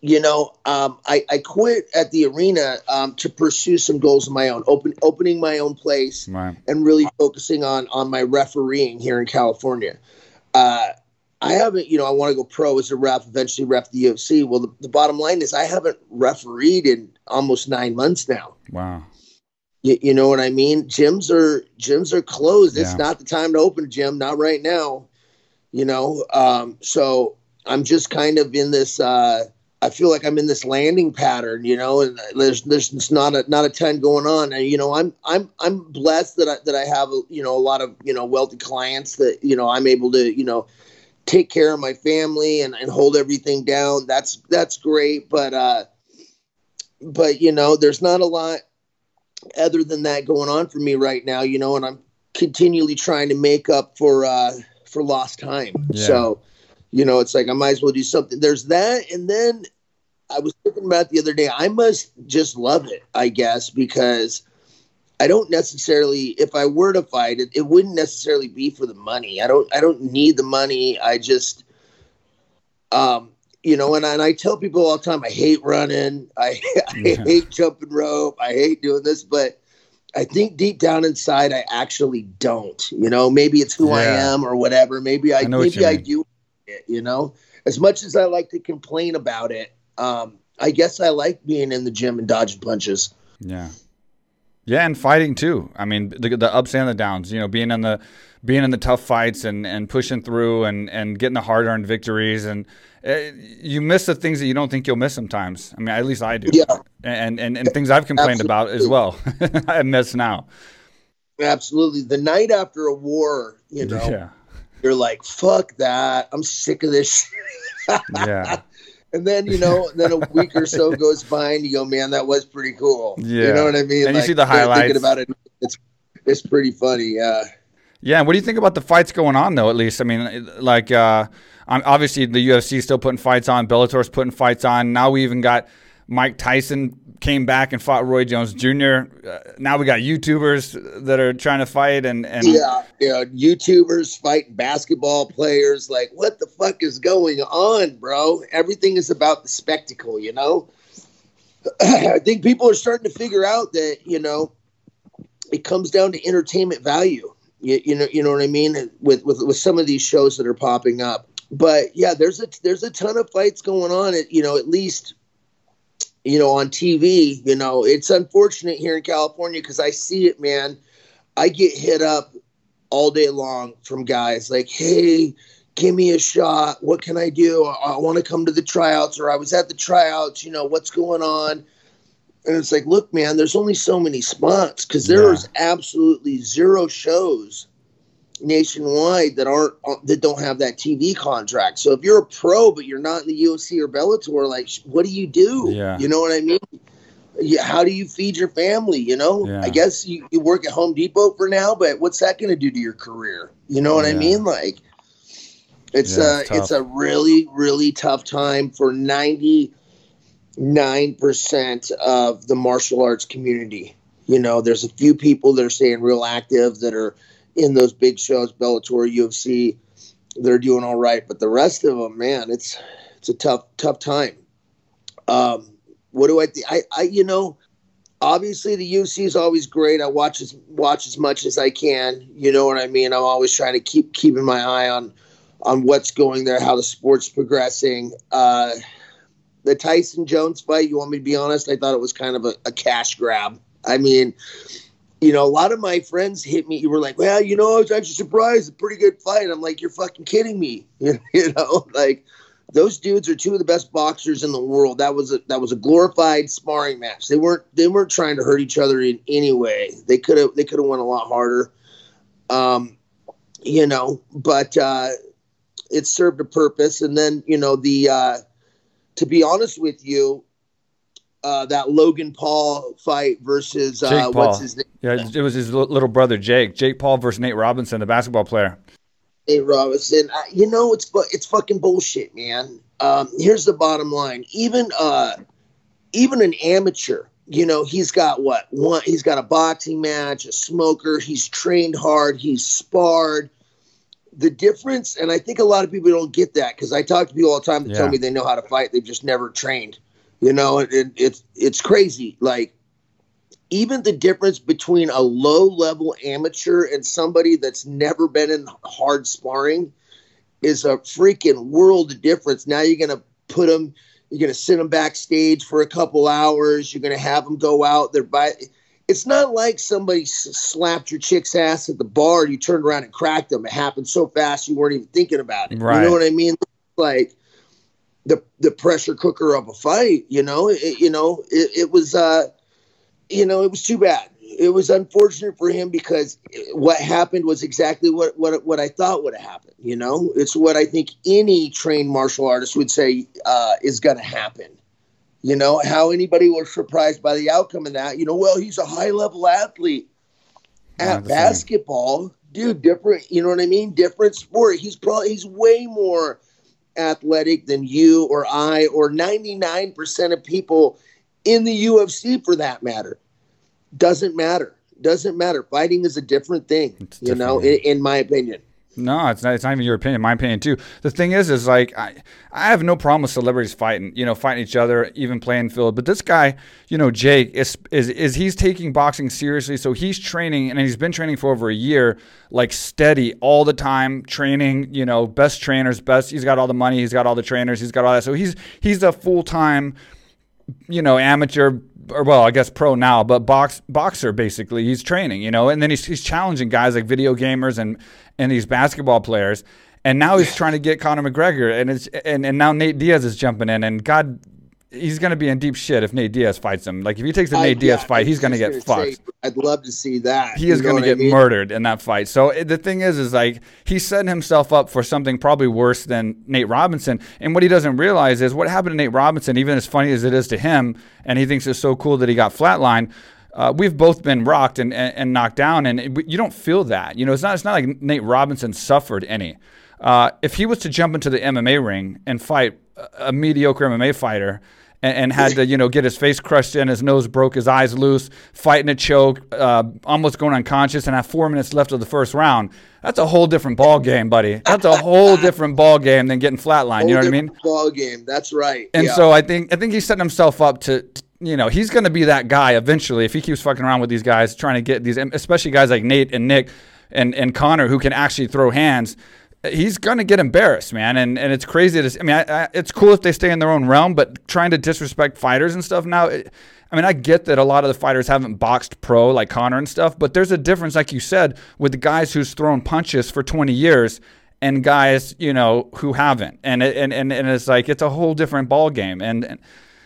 you know, um, I, I quit at the arena um, to pursue some goals of my own, open, opening my own place, right. and really focusing on on my refereeing here in California. Uh, I haven't, you know, I want to go pro as a ref, eventually ref the UFC. Well, the, the bottom line is I haven't refereed in almost nine months now. Wow. You, you know what I mean? Gyms are gyms are closed. Yeah. It's not the time to open a gym, not right now. You know, um, so I'm just kind of in this. Uh, I feel like I'm in this landing pattern, you know, and there's there's not a not a ton going on. And you know, I'm I'm I'm blessed that I that I have you know a lot of you know wealthy clients that you know I'm able to you know take care of my family and, and hold everything down. That's that's great, but uh, but you know, there's not a lot other than that going on for me right now, you know, and I'm continually trying to make up for uh for lost time. Yeah. So you know, it's like I might as well do something. There's that, and then I was thinking about the other day. I must just love it, I guess, because I don't necessarily. If I were to fight it, it wouldn't necessarily be for the money. I don't. I don't need the money. I just, um, you know, and I, and I tell people all the time, I hate running. I, [laughs] I yeah. hate jumping rope. I hate doing this, but. I think deep down inside, I actually don't. You know, maybe it's who yeah. I am or whatever. Maybe I, I maybe I do it, you know? As much as I like to complain about it, um, I guess I like being in the gym and dodging punches. Yeah. Yeah, and fighting too. I mean, the, the ups and the downs. You know, being in the being in the tough fights and, and pushing through and, and getting the hard earned victories and uh, you miss the things that you don't think you'll miss sometimes. I mean, at least I do. Yeah. And and, and things I've complained Absolutely. about as well. [laughs] I miss now. Absolutely. The night after a war, you [laughs] know, yeah you're like, fuck that. I'm sick of this. yeah. [laughs] And then you know, then a week or so [laughs] goes by, and you go, "Man, that was pretty cool." Yeah, you know what I mean. And like, you see the highlights. Thinking about it, it's it's pretty funny. Yeah. Yeah. What do you think about the fights going on, though? At least, I mean, like, uh, obviously the UFC is still putting fights on. Bellator's putting fights on. Now we even got Mike Tyson came back and fought Roy Jones Jr. Uh, now we got YouTubers that are trying to fight and, and yeah, yeah, YouTubers fighting basketball players. Like, what the fuck is going on, bro? Everything is about the spectacle, you know. [clears throat] I think people are starting to figure out that you know it comes down to entertainment value. You, you know, you know what I mean with with with some of these shows that are popping up. But yeah, there's a there's a ton of fights going on. At you know, at least you know, on TV. You know, it's unfortunate here in California because I see it, man. I get hit up all day long from guys like, hey, give me a shot. What can I do? I, I want to come to the tryouts, or I was at the tryouts. You know, what's going on? And it's like, look, man, there's only so many spots because there's yeah. absolutely zero shows nationwide that aren't that don't have that TV contract. So if you're a pro but you're not in the UFC or Bellator, like what do you do? Yeah. You know what I mean? how do you feed your family? You know, yeah. I guess you, you work at Home Depot for now, but what's that going to do to your career? You know what yeah. I mean? Like, it's yeah, a it's, it's, a really really tough time for ninety nine percent of the martial arts community. You know, there's a few people that are staying real active that are in those big shows, Bellator, UFC, they're doing all right. But the rest of them, man, it's it's a tough tough time. Um, what do I think? I, I you know, obviously the UFC is always great. I watch as watch as much as I can. You know what I mean? I'm always trying to keep keeping my eye on on what's going there, how the sport's progressing. Uh, the Tyson Jones fight, you want me to be honest? I thought it was kind of a, a cash grab. I mean, you know, a lot of my friends hit me. You were like, well, you know, I was actually surprised. A pretty good fight. I'm like, you're fucking kidding me. [laughs] you know, like those dudes are two of the best boxers in the world. That was a that was a glorified sparring match. They weren't they weren't trying to hurt each other in any way. They could have they could have went a lot harder. Um, you know, but uh, it served a purpose. And then you know the uh, to be honest with you, uh, that Logan Paul fight versus uh, what's his name? Yeah, it was his little brother Jake. Jake Paul versus Nate Robinson, the basketball player. Nate Robinson, you know it's it's fucking bullshit, man. Um, here's the bottom line: even uh, even an amateur, you know, he's got what one? He's got a boxing match, a smoker. He's trained hard. He's sparred. The difference, and I think a lot of people don't get that because I talk to people all the time that yeah. tell me they know how to fight. They've just never trained. You know, it, it, it's it's crazy. Like even the difference between a low level amateur and somebody that's never been in hard sparring is a freaking world of difference. Now you're going to put them, you're going to sit them backstage for a couple hours. You're going to have them go out there by. It's not like somebody slapped your chick's ass at the bar and you turned around and cracked them. It happened so fast you weren't even thinking about it. Right. You know what I mean? Like the the pressure cooker of a fight. You know, it, you know, it, it was. uh you know, it was too bad. It was unfortunate for him because what happened was exactly what what what I thought would have happened. You know, it's what I think any trained martial artist would say uh, is going to happen. You know, how anybody was surprised by the outcome of that. You know, well, he's a high level athlete at basketball, dude. Different. You know what I mean? Different sport. He's probably he's way more athletic than you or I or ninety nine percent of people in the UFC for that matter. Doesn't matter. Doesn't matter. Fighting is a different thing, it's you know, in, in, my opinion. No, it's not. It's not even your opinion. My opinion too. The thing is, is like I, I have no problem with celebrities fighting. You know, fighting each other, even playing field. But this guy, you know, Jake is is is he's taking boxing seriously. So he's training, and he's been training for over a year, like steady all the time, training. You know, best trainers, best. He's got all the money. He's got all the trainers. He's got all that. So he's he's a full time you know, amateur or well, I guess pro now, but box boxer basically. He's training, you know, and then he's he's challenging guys like video gamers and and these basketball players. And now he's trying to get Conor McGregor, and it's and, and now Nate Diaz is jumping in, and God he's going to be in deep shit if Nate Diaz fights him. Like if he takes the Nate yeah, Diaz fight, he's going to get fucked. Say, I'd love to see that. He is going to get I mean? murdered in that fight. So the thing is, is like he's setting himself up for something probably worse than Nate Robinson. And what he doesn't realize is what happened to Nate Robinson, even as funny as it is to him, and he thinks it's so cool that he got flatlined. Uh, we've both been rocked and, and, and knocked down, and it, you don't feel that. You know, it's not it's not like Nate Robinson suffered any. Uh, if he was to jump into the MMA ring and fight a, a mediocre MMA fighter, and, and, had to, you know, get his face crushed in, his nose broke, his eyes loose, fighting a choke, uh, almost going unconscious, and have four minutes left of the first round. That's a whole different ball game, buddy. That's a whole different ball game than getting flatlined. you know what I mean? Ball game. That's right. And yeah. so I think I think he's setting himself up to, to you know, he's going to be that guy eventually if he keeps fucking around with these guys, trying to get these, especially guys like Nate and Nick and and Conor who can actually throw hands he's going to get embarrassed, man. And and it's crazy to. I mean, I, I, it's cool if they stay in their own realm, but trying to disrespect fighters and stuff now. It, I mean, I get that a lot of the fighters haven't boxed pro like Conor and stuff, but there's a difference, like you said, with the guys who's thrown punches for 20 years and guys, you know, who haven't. And it, and, and and it's like it's a whole different ball game. And, and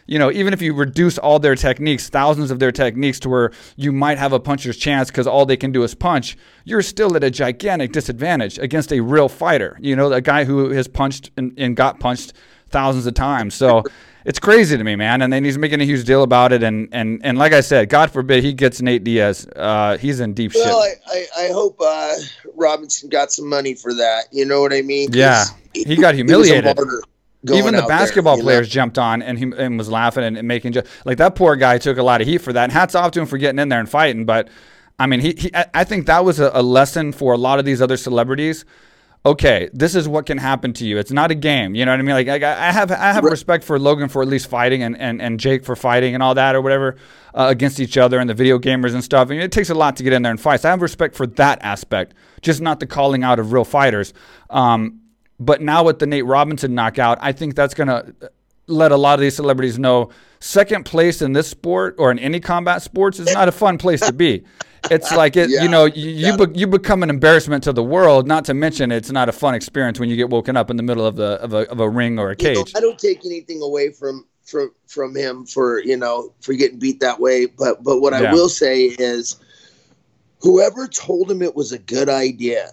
you know, even if you reduce all their techniques, thousands of their techniques to where you might have a puncher's chance because all they can do is punch, you're still at a gigantic disadvantage against a real fighter. You know, a guy who has punched and, and got punched thousands of times. So [laughs] it's crazy to me, man. And then he's making a huge deal about it. And and and like I said, God forbid he gets Nate Diaz. Uh, he's in deep well, shit. I, I, I hope uh, Robinson got some money for that. You know what I mean? Yeah, he got humiliated. Even the basketball there, players jumped on and he and was laughing and, and making just like that poor guy took a lot of heat for that. And hats off to him for getting in there and fighting. But I mean, he, he I think that was a, a lesson for a lot of these other celebrities okay, this is what can happen to you. It's not a game. You know what I mean? Like I, I have I have respect for Logan for at least fighting and, and, and Jake for fighting and all that or whatever uh, against each other and the video gamers and stuff. I mean, it takes a lot to get in there and fight. So I have respect for that aspect, just not the calling out of real fighters. Um, but now with the Nate Robinson knockout, I think that's going to uh, let a lot of these celebrities know second place in this sport or in any combat sports is not a fun place to be. It's like it, yeah, you know, you you, be, you, become an embarrassment to the world. Not to mention, it's not a fun experience when you get woken up in the middle of the of a, of a ring or a cage. You know, I don't take anything away from from from him for you know for getting beat that way. But but what yeah. I will say is, whoever told him it was a good idea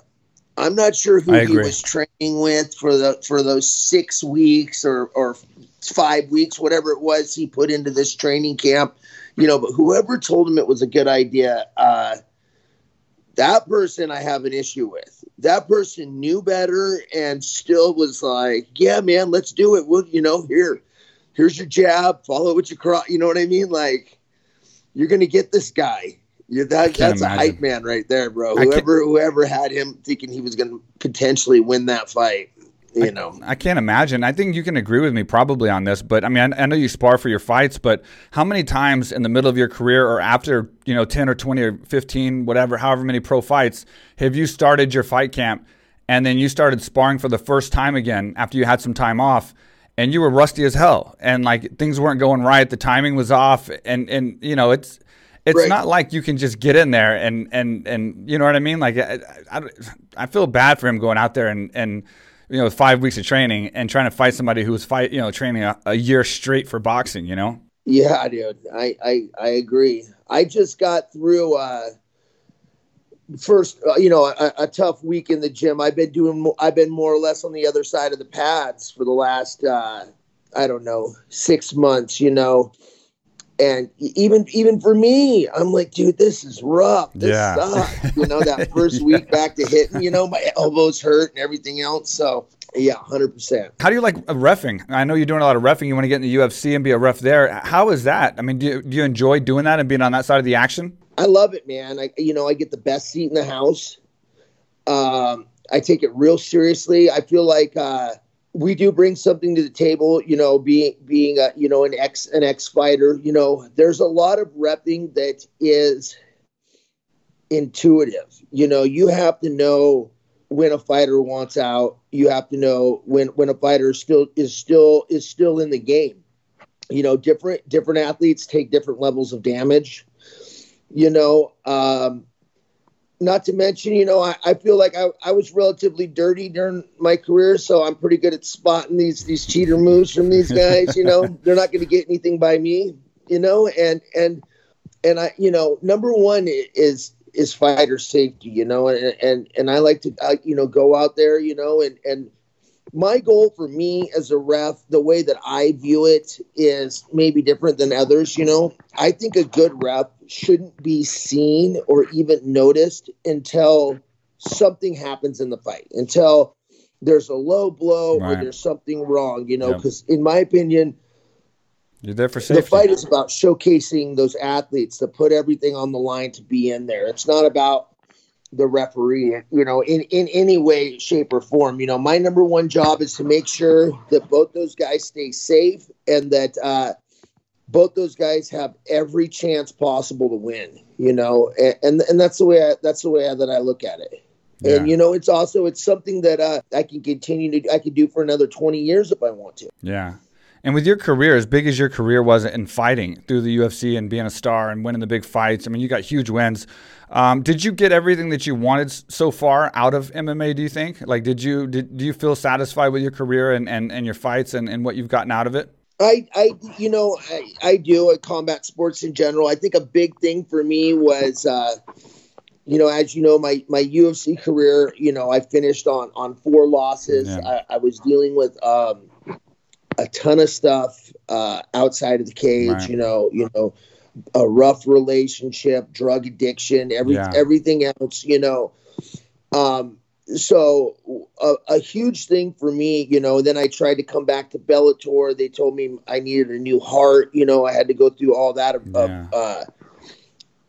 I'm not sure who he was training with for the for those six weeks or or five weeks, whatever it was he put into this training camp. You know, but whoever told him it was a good idea, uh, that person I have an issue with. That person knew better and still was like, "Yeah, man, let's do it." Well, you know, here, here's your jab. Follow what you cross. You know what I mean? Like, you're gonna get this guy. Yeah, that, that's imagine. a hype man right there, bro. Whoever whoever had him thinking he was going to potentially win that fight, you I, know. I can't imagine. I think you can agree with me probably on this, but I mean, I, I, know you spar for your fights, but how many times in the middle of your career or after, you know, 10 or 20 or 15, whatever, however many pro fights, have you started your fight camp and then you started sparring for the first time again after you had some time off? And you were rusty as hell, and like things weren't going right. The timing was off, and and you know it's it's right. not like you can just get in there and and and you know what I mean. Like I, I, I, feel bad for him going out there and and you know five weeks of training and trying to fight somebody who was fight you know training a, a year straight for boxing. You know. Yeah, dude. I I, I agree. I just got through. uh First, uh, you know, a, a, tough week in the gym. I've been doing. I've been more or less on the other side of the pads for the last, uh, I don't know, six months. You know, and even even for me, I'm like, dude, this is rough. This yeah. sucks. You know, that [laughs] first yeah. week back to hitting, you know, my elbows hurt and everything else. So yeah, hundred percent. How do you like refing? I know you're doing a lot of refing. You want to get in the UFC and be a ref there. How is that? I mean, do you, do you enjoy doing that and being on that side of the action? I love it, man. I you know I get the best seat in the house. Um, I take it real seriously. I feel like. Uh, we do bring something to the table, you know, being being a you know an ex an ex fighter, you know, there's a lot of repping that is intuitive. You know, you have to know when a fighter wants out. You have to know when when a fighter still is still is still in the game. You know, different different athletes take different levels of damage. You know, um, not to mention, you know, I, I feel like I, I was relatively dirty during my career, so I'm pretty good at spotting these these cheater moves from these guys. You know, [laughs] they're not going to get anything by me. You know, and and and I, you know, number one is is fighter safety. You know, and and and I like to, uh, you know, go out there, you know, and and my goal for me as a ref, the way that I view it is maybe different than others. You know, I think a good ref shouldn't be seen or even noticed until something happens in the fight, until there's a low blow right. or there's something wrong. You know, because yep. in my opinion, you're there for safety. The fight is about showcasing those athletes to put everything on the line to be in there. It's not about the referee, you know, in, in any way, shape, or form. You know, my number one job is to make sure that both those guys stay safe and that uh, both those guys have every chance possible to win. You know, and and, and that's the way I, that's the way I, that I look at it. Yeah. And you know, it's also it's something that uh, I can continue to I can do for another twenty years if I want to. Yeah. And with your career, as big as your career was in fighting through the UFC and being a star and winning the big fights, I mean, you got huge wins. Um, did you get everything that you wanted so far out of MMA? Do you think? Like, did you did do you feel satisfied with your career and, and, and your fights and, and what you've gotten out of it? I, I you know I, I do at combat sports in general. I think a big thing for me was uh, you know as you know my my UFC career you know I finished on on four losses. Yeah. I, I, was dealing with um, a ton of stuff uh, outside of the cage. Right. You know you know a rough relationship, drug addiction, every yeah. everything else, you know. Um, so a, a, huge thing for me, you know. Then I tried to come back to Bellator. They told me I needed a new heart. You know, I had to go through all that of, yeah. of uh,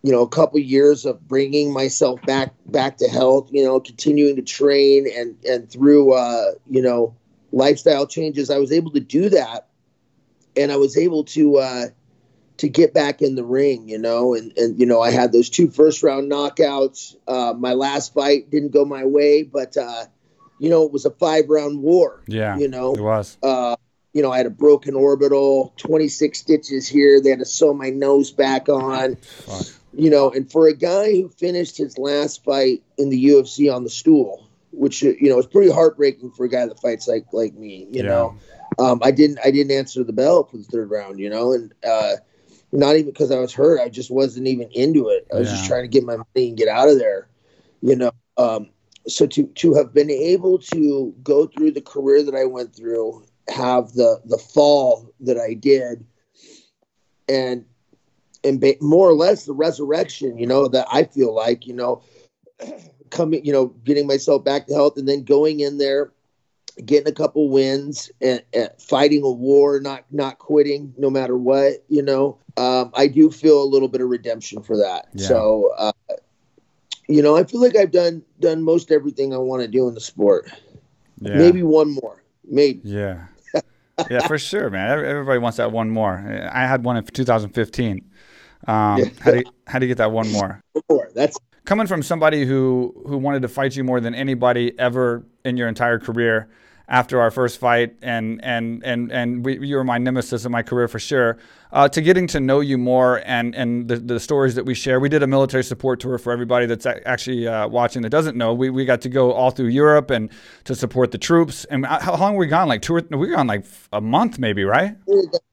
you know, a couple years of bringing myself back back to health. You know, continuing to train and and through uh, you know lifestyle changes, I was able to do that, and I was able to. Uh, to get back in the ring, you know, and, and you know, I had those two first round knockouts. Uh, my last fight didn't go my way, but uh, you know, it was a five round war. Yeah, you know, it was. Uh, you know, I had a broken orbital, 26 stitches here. They had to sew my nose back on. Fuck. You know, and for a guy who finished his last fight in the UFC on the stool, which you know is pretty heartbreaking for a guy that fights like like me. You yeah. know, um, I didn't I didn't answer the bell for the third round. You know, and uh, not even because I was hurt. I just wasn't even into it. I was yeah. just trying to get my money and get out of there. You know, um, so to to have been able to go through the career that I went through, have the the fall that I did, and and ba- more or less the resurrection, you know, that I feel like, you know, coming, you know, getting myself back to health and then going in there, getting a couple wins and, and fighting a war, not not quitting no matter what, you know. Um, I do feel a little bit of redemption for that. Yeah. So, uh, you know, I feel like I've done done most everything I want to do in the sport. Yeah. Maybe one more, maybe. Yeah. yeah, for sure, man. Everybody wants that one more. I had one in 2015. Um, Yeah. how, do you, how do you get that one more? One more. That's Coming from somebody who who wanted to fight you more than anybody ever in your entire career, after our first fight, and and and and we, you were my nemesis in my career for sure. Uh, to getting to know you more and and the, the stories that we share. We did a military support tour for everybody that's actually uh, watching that doesn't know. We we got to go all through Europe and to support the troops. And how how long were we gone? Like two or we were gone like a month maybe, right?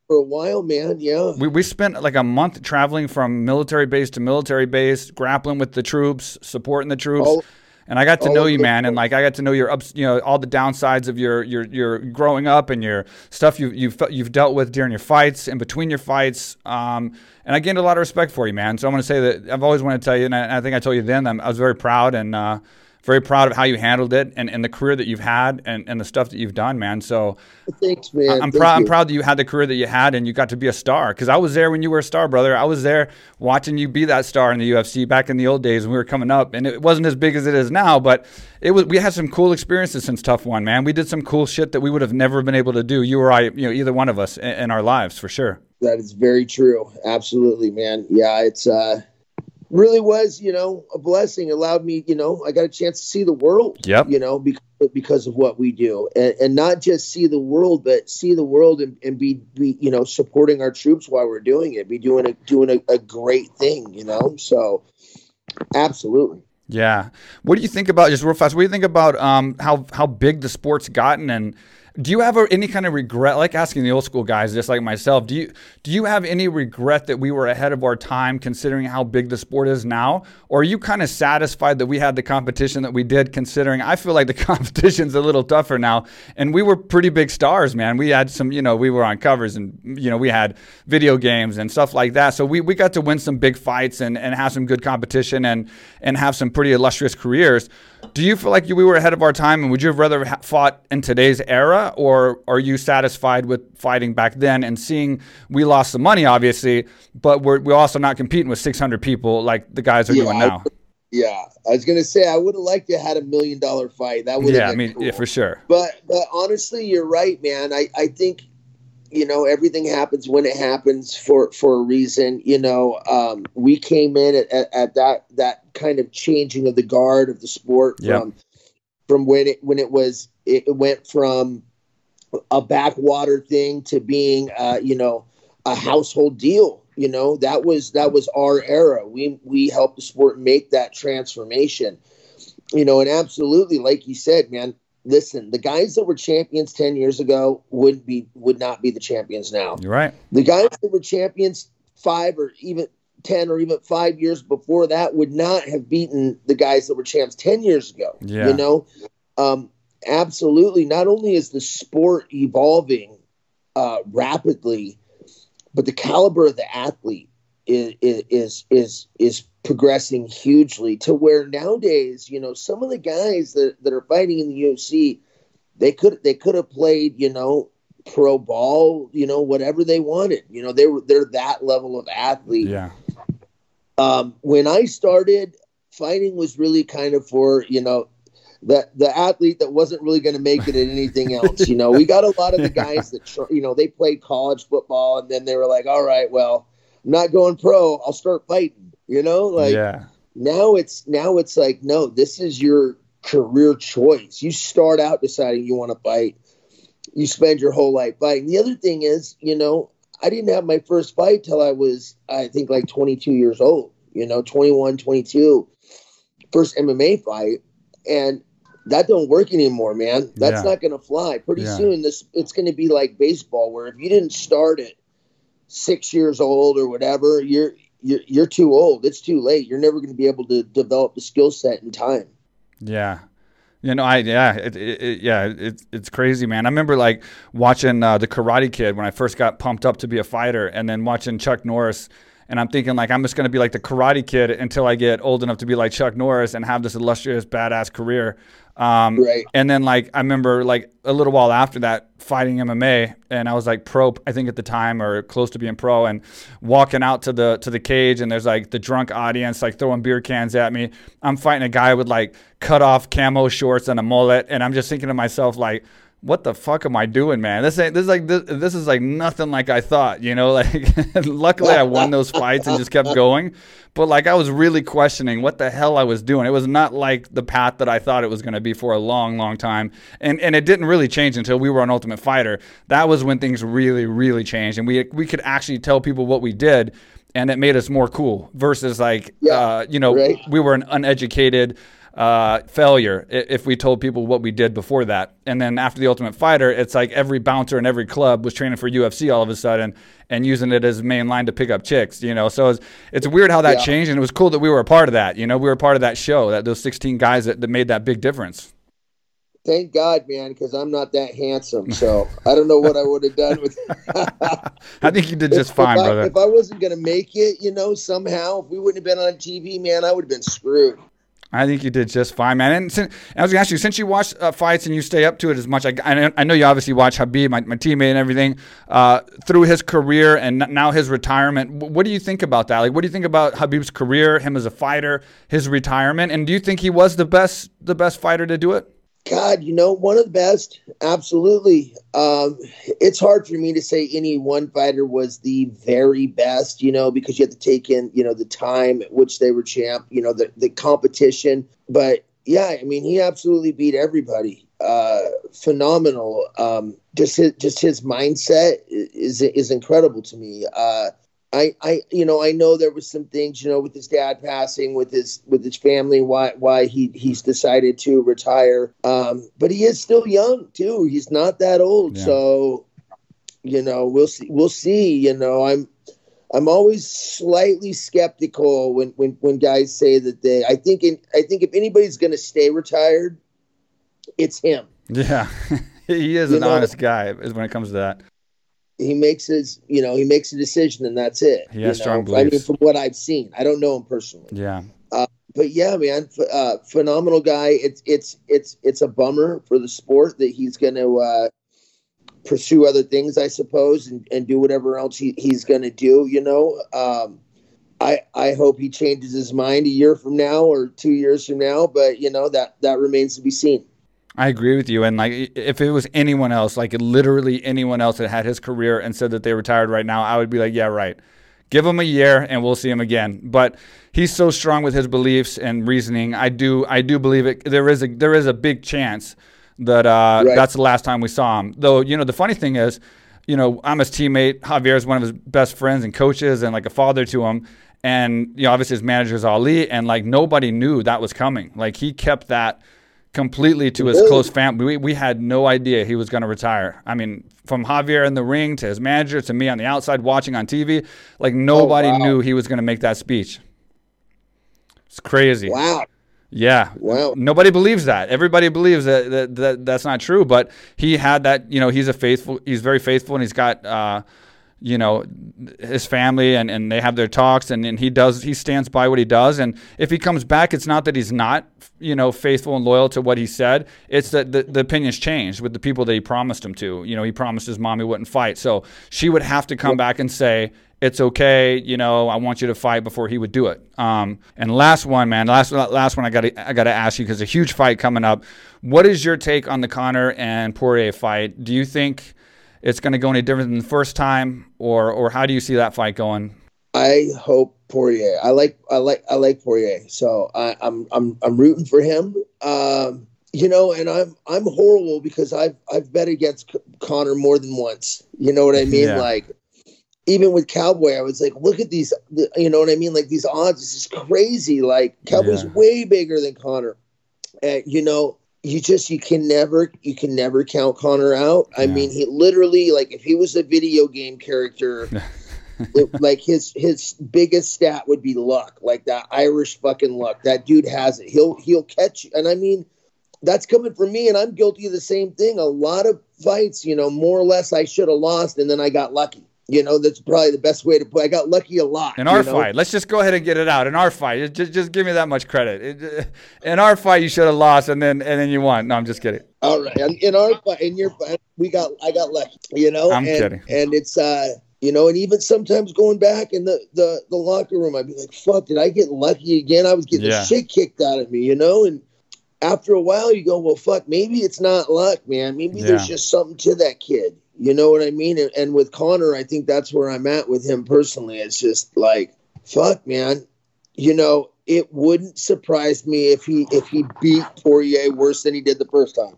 For a while, man. Yeah. We, we spent like a month traveling from military base to military base, grappling with the troops, supporting the troops. All- and I got to know you, man, and like I got to know your ups, you know, all the downsides of your your your growing up and your stuff you you've you've dealt with during your fights and between your fights. Um, and I gained a lot of respect for you, man. So I'm going to say that I've always wanted to tell you, and I, I think I told you then, I'm, I was very proud and uh, very proud of how you handled it and, and the career that you've had and, and the stuff that you've done, man. So Thanks, man. I'm Thank proud. I'm proud that you had the career that you had, and you got to be a star. Because I was there when you were a star, brother. I was there watching you be that star in the UFC back in the old days when we were coming up, and it wasn't as big as it is now. But it was. We had some cool experiences since TUF One, man. We did some cool shit that we would have never been able to do. You or I, you know, either one of us in, in our lives for sure. That is very true. Absolutely, man. Yeah, it's uh really was, you know, a blessing. It allowed me, you know, I got a chance to see the world. Yep. You know, because because of what we do. And, and not just see the world, but see the world and, and be be, you know, supporting our troops while we're doing it. Be doing a doing a, a great thing, you know. So absolutely. Yeah. What do you think about just real fast? What do you think about um, how how big the sport's gotten, and do you have any kind of regret? Like asking the old school guys, just like myself, do you do you have any regret that we were ahead of our time, considering how big the sport is now, or are you kind of satisfied that we had the competition that we did? Considering I feel like the [laughs] competition's a little tougher now, and we were pretty big stars, man. We had some, you know, we were on covers, and you know, we had video games and stuff like that. So we, we got to win some big fights and, and have some good competition and and have some pretty illustrious careers. Do you feel like you, we were ahead of our time, and would you have rather ha- fought in today's era, or are you satisfied with fighting back then and seeing we lost some money, obviously, but we're we're also not competing with 600 people like the guys are Yeah, doing I- now? Yeah. I was gonna say I would have liked to have had a million dollar fight. That would have Yeah, I been mean, cool. yeah, for sure. But but honestly, you're right, man. I, I think you know everything happens when it happens for for a reason. You know, um, we came in at, at, at that that kind of changing of the guard of the sport Yeah. from from when it when it was it went from a backwater thing to being uh, you know a household deal. You know that was that was our era. We we helped the sport make that transformation. You know, and absolutely, like you said, man. Listen, the guys that were champions ten years ago would be would not be the champions now. You're right. The guys that were champions five or even ten or even five years before that would not have beaten the guys that were champs ten years ago. Yeah. You know, um, absolutely. Not only is the sport evolving uh, rapidly, but the caliber of the athlete is is is is progressing hugely to where nowadays, you know, some of the guys that, that are fighting in the UFC, they could they could have played, you know, pro ball, you know, whatever they wanted. You know, they were they're that level of athlete. Yeah. Um, when I started, fighting was really kind of for you know the the athlete that wasn't really going to make it in anything [laughs] else. You know, we got a lot of the guys that you know they played college football and then they were like, all right, well, I'm not going pro. I'll start fighting. You know, like yeah. now it's now it's like no, this is your career choice. You start out deciding you want to fight. You spend your whole life fighting. The other thing is, you know, I didn't have my first fight till I was, I think, like 22 years old. You know, 21, 22, first MMA fight, and that don't work anymore, man. That's Yeah. not going to fly. Pretty Yeah. soon, this it's going to be like baseball, where if you didn't start at six years old or whatever, you're you're, you're too old. It's too late. You're never going to be able to develop the skill set in time. Yeah. You know, I yeah, it, it, it, yeah, it's it's crazy, man. I remember like watching uh, the Karate Kid when I first got pumped up to be a fighter, and then watching Chuck Norris, and I'm thinking like I'm just gonna be like the Karate Kid until I get old enough to be like Chuck Norris and have this illustrious badass career. Um, Right. And then like I remember like a little while after that fighting MMA, and I was like pro, I think at the time or close to being pro, and walking out to the to the cage, and there's like the drunk audience like throwing beer cans at me. I'm fighting a guy with like cut off camo shorts and a mullet, and I'm just thinking to myself like. What the fuck am I doing, man? This ain't this is like this, this is like nothing like I thought, you know. [laughs] Like, luckily I won those fights and just kept going, but like I was really questioning what the hell I was doing. It was not like the path that I thought it was going to be for a long, long time, and and it didn't really change until we were on Ultimate Fighter. That was when things really, really changed, and we we could actually tell people what we did, and it made us more cool. Versus like, Yeah, uh, you know, right. we were an uneducated uh, failure if we told people what we did before that. And then after the Ultimate Fighter, it's like every bouncer in every club was training for UFC all of a sudden and using it as main line to pick up chicks, you know. So it's, it's weird how that Yeah. changed, and it was cool that we were a part of that. You know, we were part of that show, that those 16 guys that, that made that big difference. Thank God, man, because I'm not that handsome. So [laughs] I don't know what I would have done with. [laughs] I think you did just if, fine, I, brother. If I wasn't gonna make it, you know, somehow, if we wouldn't have been on TV, man, I would have been screwed. I think you did just fine, man. And since, I was going to ask you, since you watch uh, fights and you stay up to it as much, I, I, I know you obviously watch Khabib, my, my teammate and everything, uh, through his career and now his retirement. Wh- What do you think about that? Like, what do you think about Khabib's career, him as a fighter, his retirement, and do you think he was the best, the best fighter to do it? God, you know, one of the best. Absolutely. Um, it's hard for me to say any one fighter was the very best, you know, because you have to take in, you know, the time at which they were champ, you know, the, the competition. But yeah, I mean, he absolutely beat everybody. Uh, phenomenal. Um, just his, just his mindset is is incredible to me. Uh, I, I, you know, I know there was some things, you know, with his dad passing, with his, with his family, why, why he, he's decided to retire. Um, but he is still young too. He's not that old. Yeah. So, you know, we'll see, we'll see, you know, I'm, I'm always slightly skeptical when, when, when guys say that they, I think, in, I think if anybody's going to stay retired, it's him. Yeah, [laughs] he is You an know- honest guy when it comes to that. He makes his you know he makes a decision and that's it He has you strong know? i mean from what i've seen i don't know him personally. Yeah, but yeah man ph- uh, phenomenal guy. It's it's it's it's a bummer for the sport that he's going to uh pursue other things i suppose and, and do whatever else he, he's going to do you know? Um I, I hope he changes his mind a year from now or two years from now, but you know that that remains to be seen. I agree with you. And like, if it was anyone else, like literally anyone else that had his career and said that they retired right now, I would be like, yeah, right. Give him a year and we'll see him again. But he's so strong with his beliefs and reasoning. I do, I do believe it. There is a, there is a big chance that uh, Right. that's the last time we saw him. Though, you know, the funny thing is, you know, I'm his teammate. Javier is one of his best friends and coaches and like a father to him. And, you know, obviously his manager is Ali. And like nobody knew that was coming. Like he kept that completely to his close family. We, we had no idea he was going to retire. I mean, from Javier in the ring to his manager to me on the outside watching on TV, like nobody wow. knew he was going to make that speech. It's crazy. Wow. Yeah. Wow. Nobody believes that. Everybody believes that, that, that that's not true. But he had that, you know, he's a faithful, he's very faithful and he's got, uh, you know, his family and, and they have their talks and, and he does, he stands by what he does. And if he comes back, it's not that he's not, you know, faithful and loyal to what he said. It's that the, the opinions changed with the people that he promised him to. You know, he promised his mom he wouldn't fight. So she would have to come back and say, it's okay, you know, I want you to fight before he would do it. Um, and last one, man, last last one, I got to I got to ask you because a huge fight coming up. What is your take on the Conor and Poirier fight? Do you think it's going to go any different than the first time, or or how do you see that fight going? I hope Poirier. I like I like I like Poirier. So I, I'm I'm I'm rooting for him. Um, you know, and I'm I'm horrible because I've I've bet against Conor more than once. You know what I mean? Yeah. Like even with Cowboy, I was like, look at these. You know what I mean? Like these odds. This is crazy. Like Cowboy's Yeah. way bigger than Conor. And you know. You just you can never you can never count Conor out. I mean, he literally like if he was a video game character, [laughs] it- like his his biggest stat would be luck, like that Irish fucking luck. That dude has it. He'll he'll catch, you. and I mean, that's coming from me, and I'm guilty of the same thing. A lot of fights, you know, more or less, I should have lost, and then I got lucky. You know, that's probably the best way to put. I got lucky a lot. In our know? fight, let's just go ahead and get it out. In our fight, just just give me that much credit. It- in our fight, you should have lost, and then and then you won. No, I'm just kidding. All right, in- our fight, in your fight, we got, I got lucky. You know, I'm and, kidding. And it's, uh, you know, and even sometimes going back in the the the locker room, I'd be like, "Fuck, did I get lucky again?" I was getting Yeah. the shit kicked out of me, you know, and. After a while, you go, well, fuck, maybe it's not luck, man. Maybe there's just something to that kid. You know what I mean? And, and with Conor, I think that's where I'm at with him personally. It's just like, fuck, man. You know, it wouldn't surprise me if he if he beat Poirier worse than he did the first time.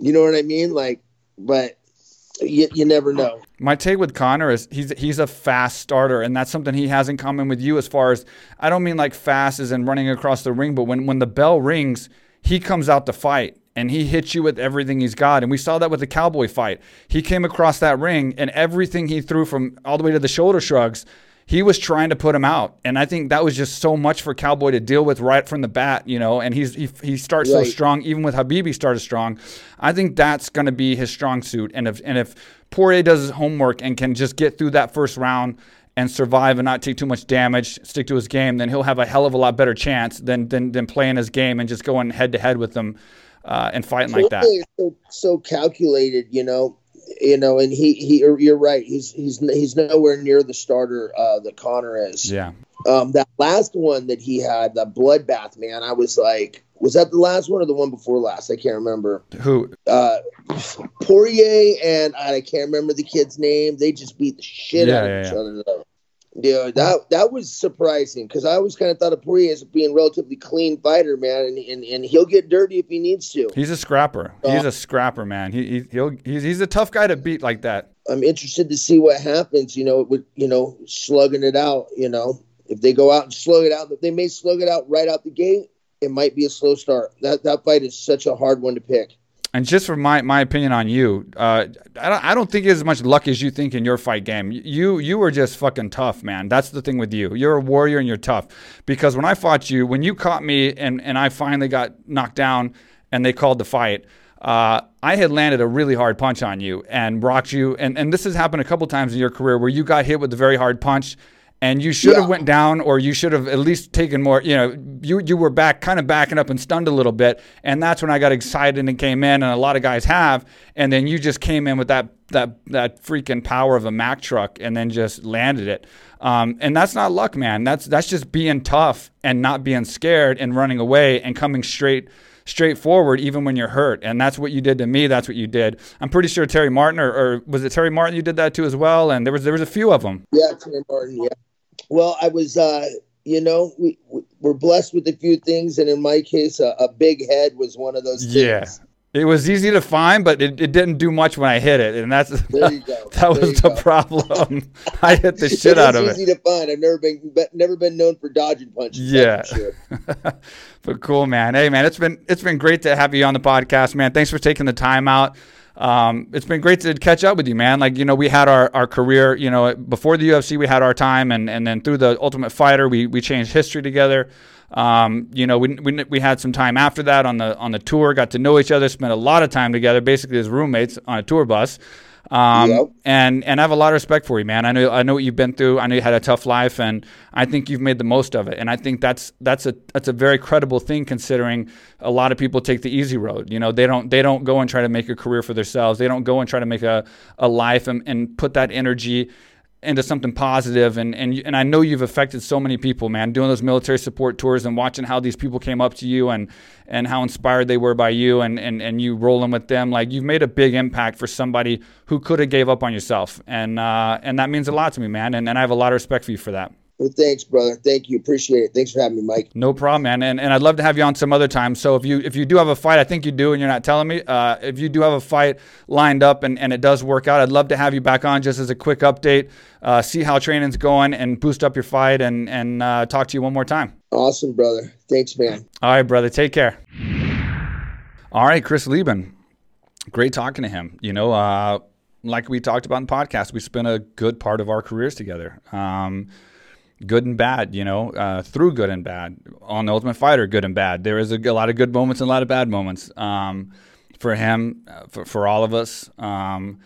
You know what I mean? Like, but you, you never know. My take with Conor is he's he's a fast starter, and that's something he has in common with you. As far as I don't mean like fast as in running across the ring, but when when the bell rings, he comes out to fight and he hits you with everything he's got. And we saw that with the cowboy fight. He came across that ring and everything he threw from all the way to the shoulder shrugs. He was trying to put him out, and I think that was just so much for Cowboy to deal with right from the bat, you know. And he's he, he starts so strong, even with Habibi started strong. I think that's going to be his strong suit. And if and if Poirier does his homework and can just get through that first round and survive and not take too much damage, stick to his game, then he'll have a hell of a lot better chance than than, than playing his game and just going head to head with them uh, and fighting like that. So so calculated, you know. You know, and he he you're right. He's he's he's nowhere near the starter uh, that Conor is. Yeah. Um, that last one that he had, that bloodbath, man. I was like, was that the last one or the one before last? I can't remember. Who? Uh, Poirier and I can't remember the kid's name. They just beat the shit Yeah, out of yeah, each yeah. other. Though. Yeah, that that was surprising because I always kind of thought of Poirier as being a relatively clean fighter, man, and, and and he'll get dirty if he needs to. He's a scrapper. Uh, he's a scrapper, man. He, he he'll he's he's a tough guy to beat like that. I'm interested to see what happens. You know, with you know slugging it out. You know, if they go out and slug it out, they may slug it out right out the gate. It might be a slow start. That that fight is such a hard one to pick. And just for my, my opinion on you, uh, I don't I don't think it's as much luck as you think in your fight game. You you were just fucking tough, man. That's the thing with you. You're a warrior and you're tough. Because when I fought you, when you caught me and and I finally got knocked down and they called the fight. Uh, I had landed a really hard punch on you and rocked you, and, and this has happened a couple times in your career where you got hit with a very hard punch, and you should have went down or you should have at least taken more you know you you were back kind of backing up and stunned a little bit. And that's when I got excited and came in and a lot of guys have. And then you just came in with that that that freaking power of a Mack truck and then just landed it. Um, and that's not luck man. That's that's just being tough and not being scared and running away and coming straight straightforward even when you're hurt. And that's what you did to me. That's what you did. I'm pretty sure terry martin or, or was it terry martin you did that to as well? And there was there was a few of them Yeah, Terry Martin. Yeah. Well, I was, uh, you know, we, we we're blessed with a few things, and in my case, a, a big head was one of those. Things. Yeah. It was easy to find, but it, it didn't do much when I hit it, and that's There you go. [laughs] that was the go. problem. [laughs] I hit the [laughs] shit out of It's it. easy to find. I've never been be- never been known for dodging punches. Yeah. sure. but cool, man. Hey, man, it's been it's been great to have you on the podcast, man. Thanks for taking the time out. Um, it's been great to catch up with you, man. Like you know, we had our, our career. You know, before the UFC, we had our time, and, and then through the Ultimate Fighter, we we changed history together. Um, you know, we, we, we had some time after that on the on the tour, got to know each other, spent a lot of time together, basically as roommates on a tour bus. Um, Yep. and and I have a lot of respect for you, man. I know I know what you've been through. I know you had a tough life, and I think you've made the most of it. And I think that's that's a that's a very credible thing, considering a lot of people take the easy road. You know, they don't they don't go and try to make a career for themselves. They don't go and try to make a a life and, and put that energy into something positive and and and I know you've affected so many people man doing those military support tours and watching how these people came up to you and and how inspired they were by you and and and you rolling with them like you've made a big impact for somebody who could have gave up on yourself. And uh and that means a lot to me man and, and I have a lot of respect for you for that Well, thanks, brother. Thank you. Appreciate it. Thanks for having me, Mike. no problem, man. And, and I'd love to have you on some other time. So if you if you do have a fight, I think you do, and you're not telling me. Uh, if you do have a fight lined up and, and it does work out, I'd love to have you back on just as a quick update, uh, see how training's going, and boost up your fight, and and uh, talk to you one more time. Awesome, brother. Thanks, man. All right, brother. Take care. All right, Chris Leben. Great talking to him. You know, uh, like we talked about in the podcast, we spent a good part of our careers together. Um, good and bad, you know, uh, through good and bad. On the Ultimate Fighter, good and bad. There is a, a lot of good moments and a lot of bad moments um, for him, uh, for, for all of us, um,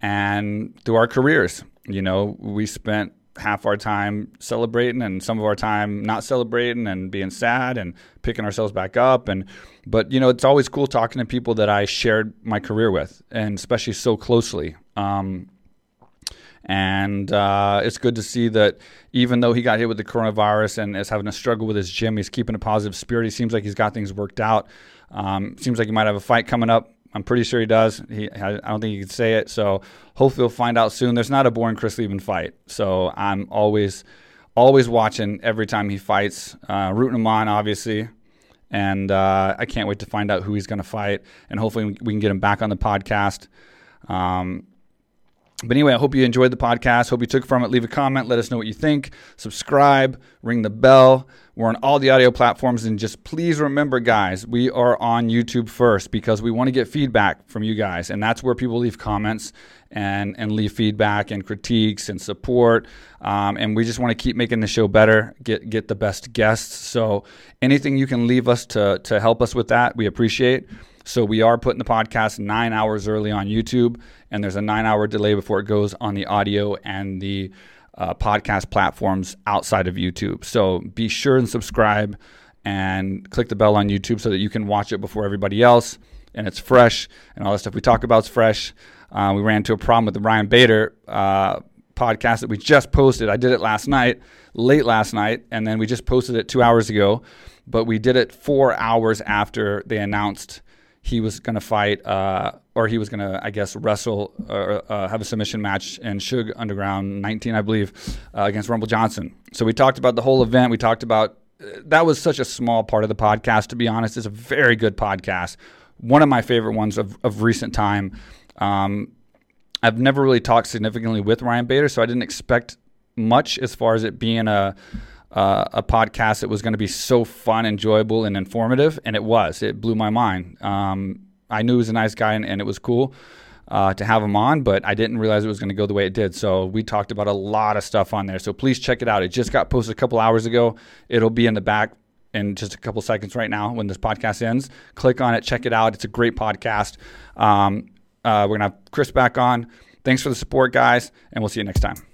and through our careers. You know, we spent half our time celebrating and some of our time not celebrating and being sad and picking ourselves back up and but you know it's always cool talking to people that I shared my career with and especially so closely um, and uh, it's good to see that even though he got hit with the coronavirus and is having a struggle with his gym, he's keeping a positive spirit. He seems like he's got things worked out. Um, seems like he might have a fight coming up. I'm pretty sure he does. He, I don't think he can say it. So hopefully we'll find out soon. There's not a boring Chris Leben fight. So I'm always, always watching every time he fights, uh, rooting him on, obviously. And uh, I can't wait to find out who he's going to fight. And hopefully we can get him back on the podcast. Um, but anyway, I hope you enjoyed the podcast. Hope you took from it. Leave a comment. Let us know what you think. Subscribe. Ring the bell. We're on all the audio platforms. And just please remember, guys, we are on YouTube first because we want to get feedback from you guys. And that's where people leave comments and, and leave feedback and critiques and support. Um, and we just want to keep making the show better, get, get the best guests. So anything you can leave us to, to help us with that, we appreciate. So we are putting the podcast nine hours early on YouTube, and there's a nine hour delay before it goes on the audio and the uh, podcast platforms outside of YouTube. So be sure and subscribe and click the bell on YouTube so that you can watch it before everybody else. And it's fresh, and all the stuff we talk about is fresh. Uh, we ran into a problem with the Ryan Bader uh, podcast that we just posted. I did it last night, late last night, and then we just posted it two hours ago. But we did it four hours after they announced he was going to fight, uh, or he was going to, I guess, wrestle or uh, have a submission match in Shug Underground 19, I believe, uh, against Rumble Johnson. So we talked about the whole event. We talked about uh, that was such a small part of the podcast, to be honest. It's a very good podcast, one of my favorite ones of, of recent time. Um, I've never really talked significantly with Ryan Bader, so I didn't expect much as far as it being a uh, a podcast that was going to be so fun, enjoyable, and informative, and it was. It blew my mind. Um, I knew he was a nice guy, and, and it was cool uh, to have him on, but I didn't realize it was going to go the way it did. So we talked about a lot of stuff on there. So please check it out. It just got posted a couple hours ago. It'll be in the back in just a couple seconds right now when this podcast ends. Click on it, check it out. It's a great podcast. Um, uh, we're going to have Chris back on. Thanks for the support, guys, and we'll see you next time.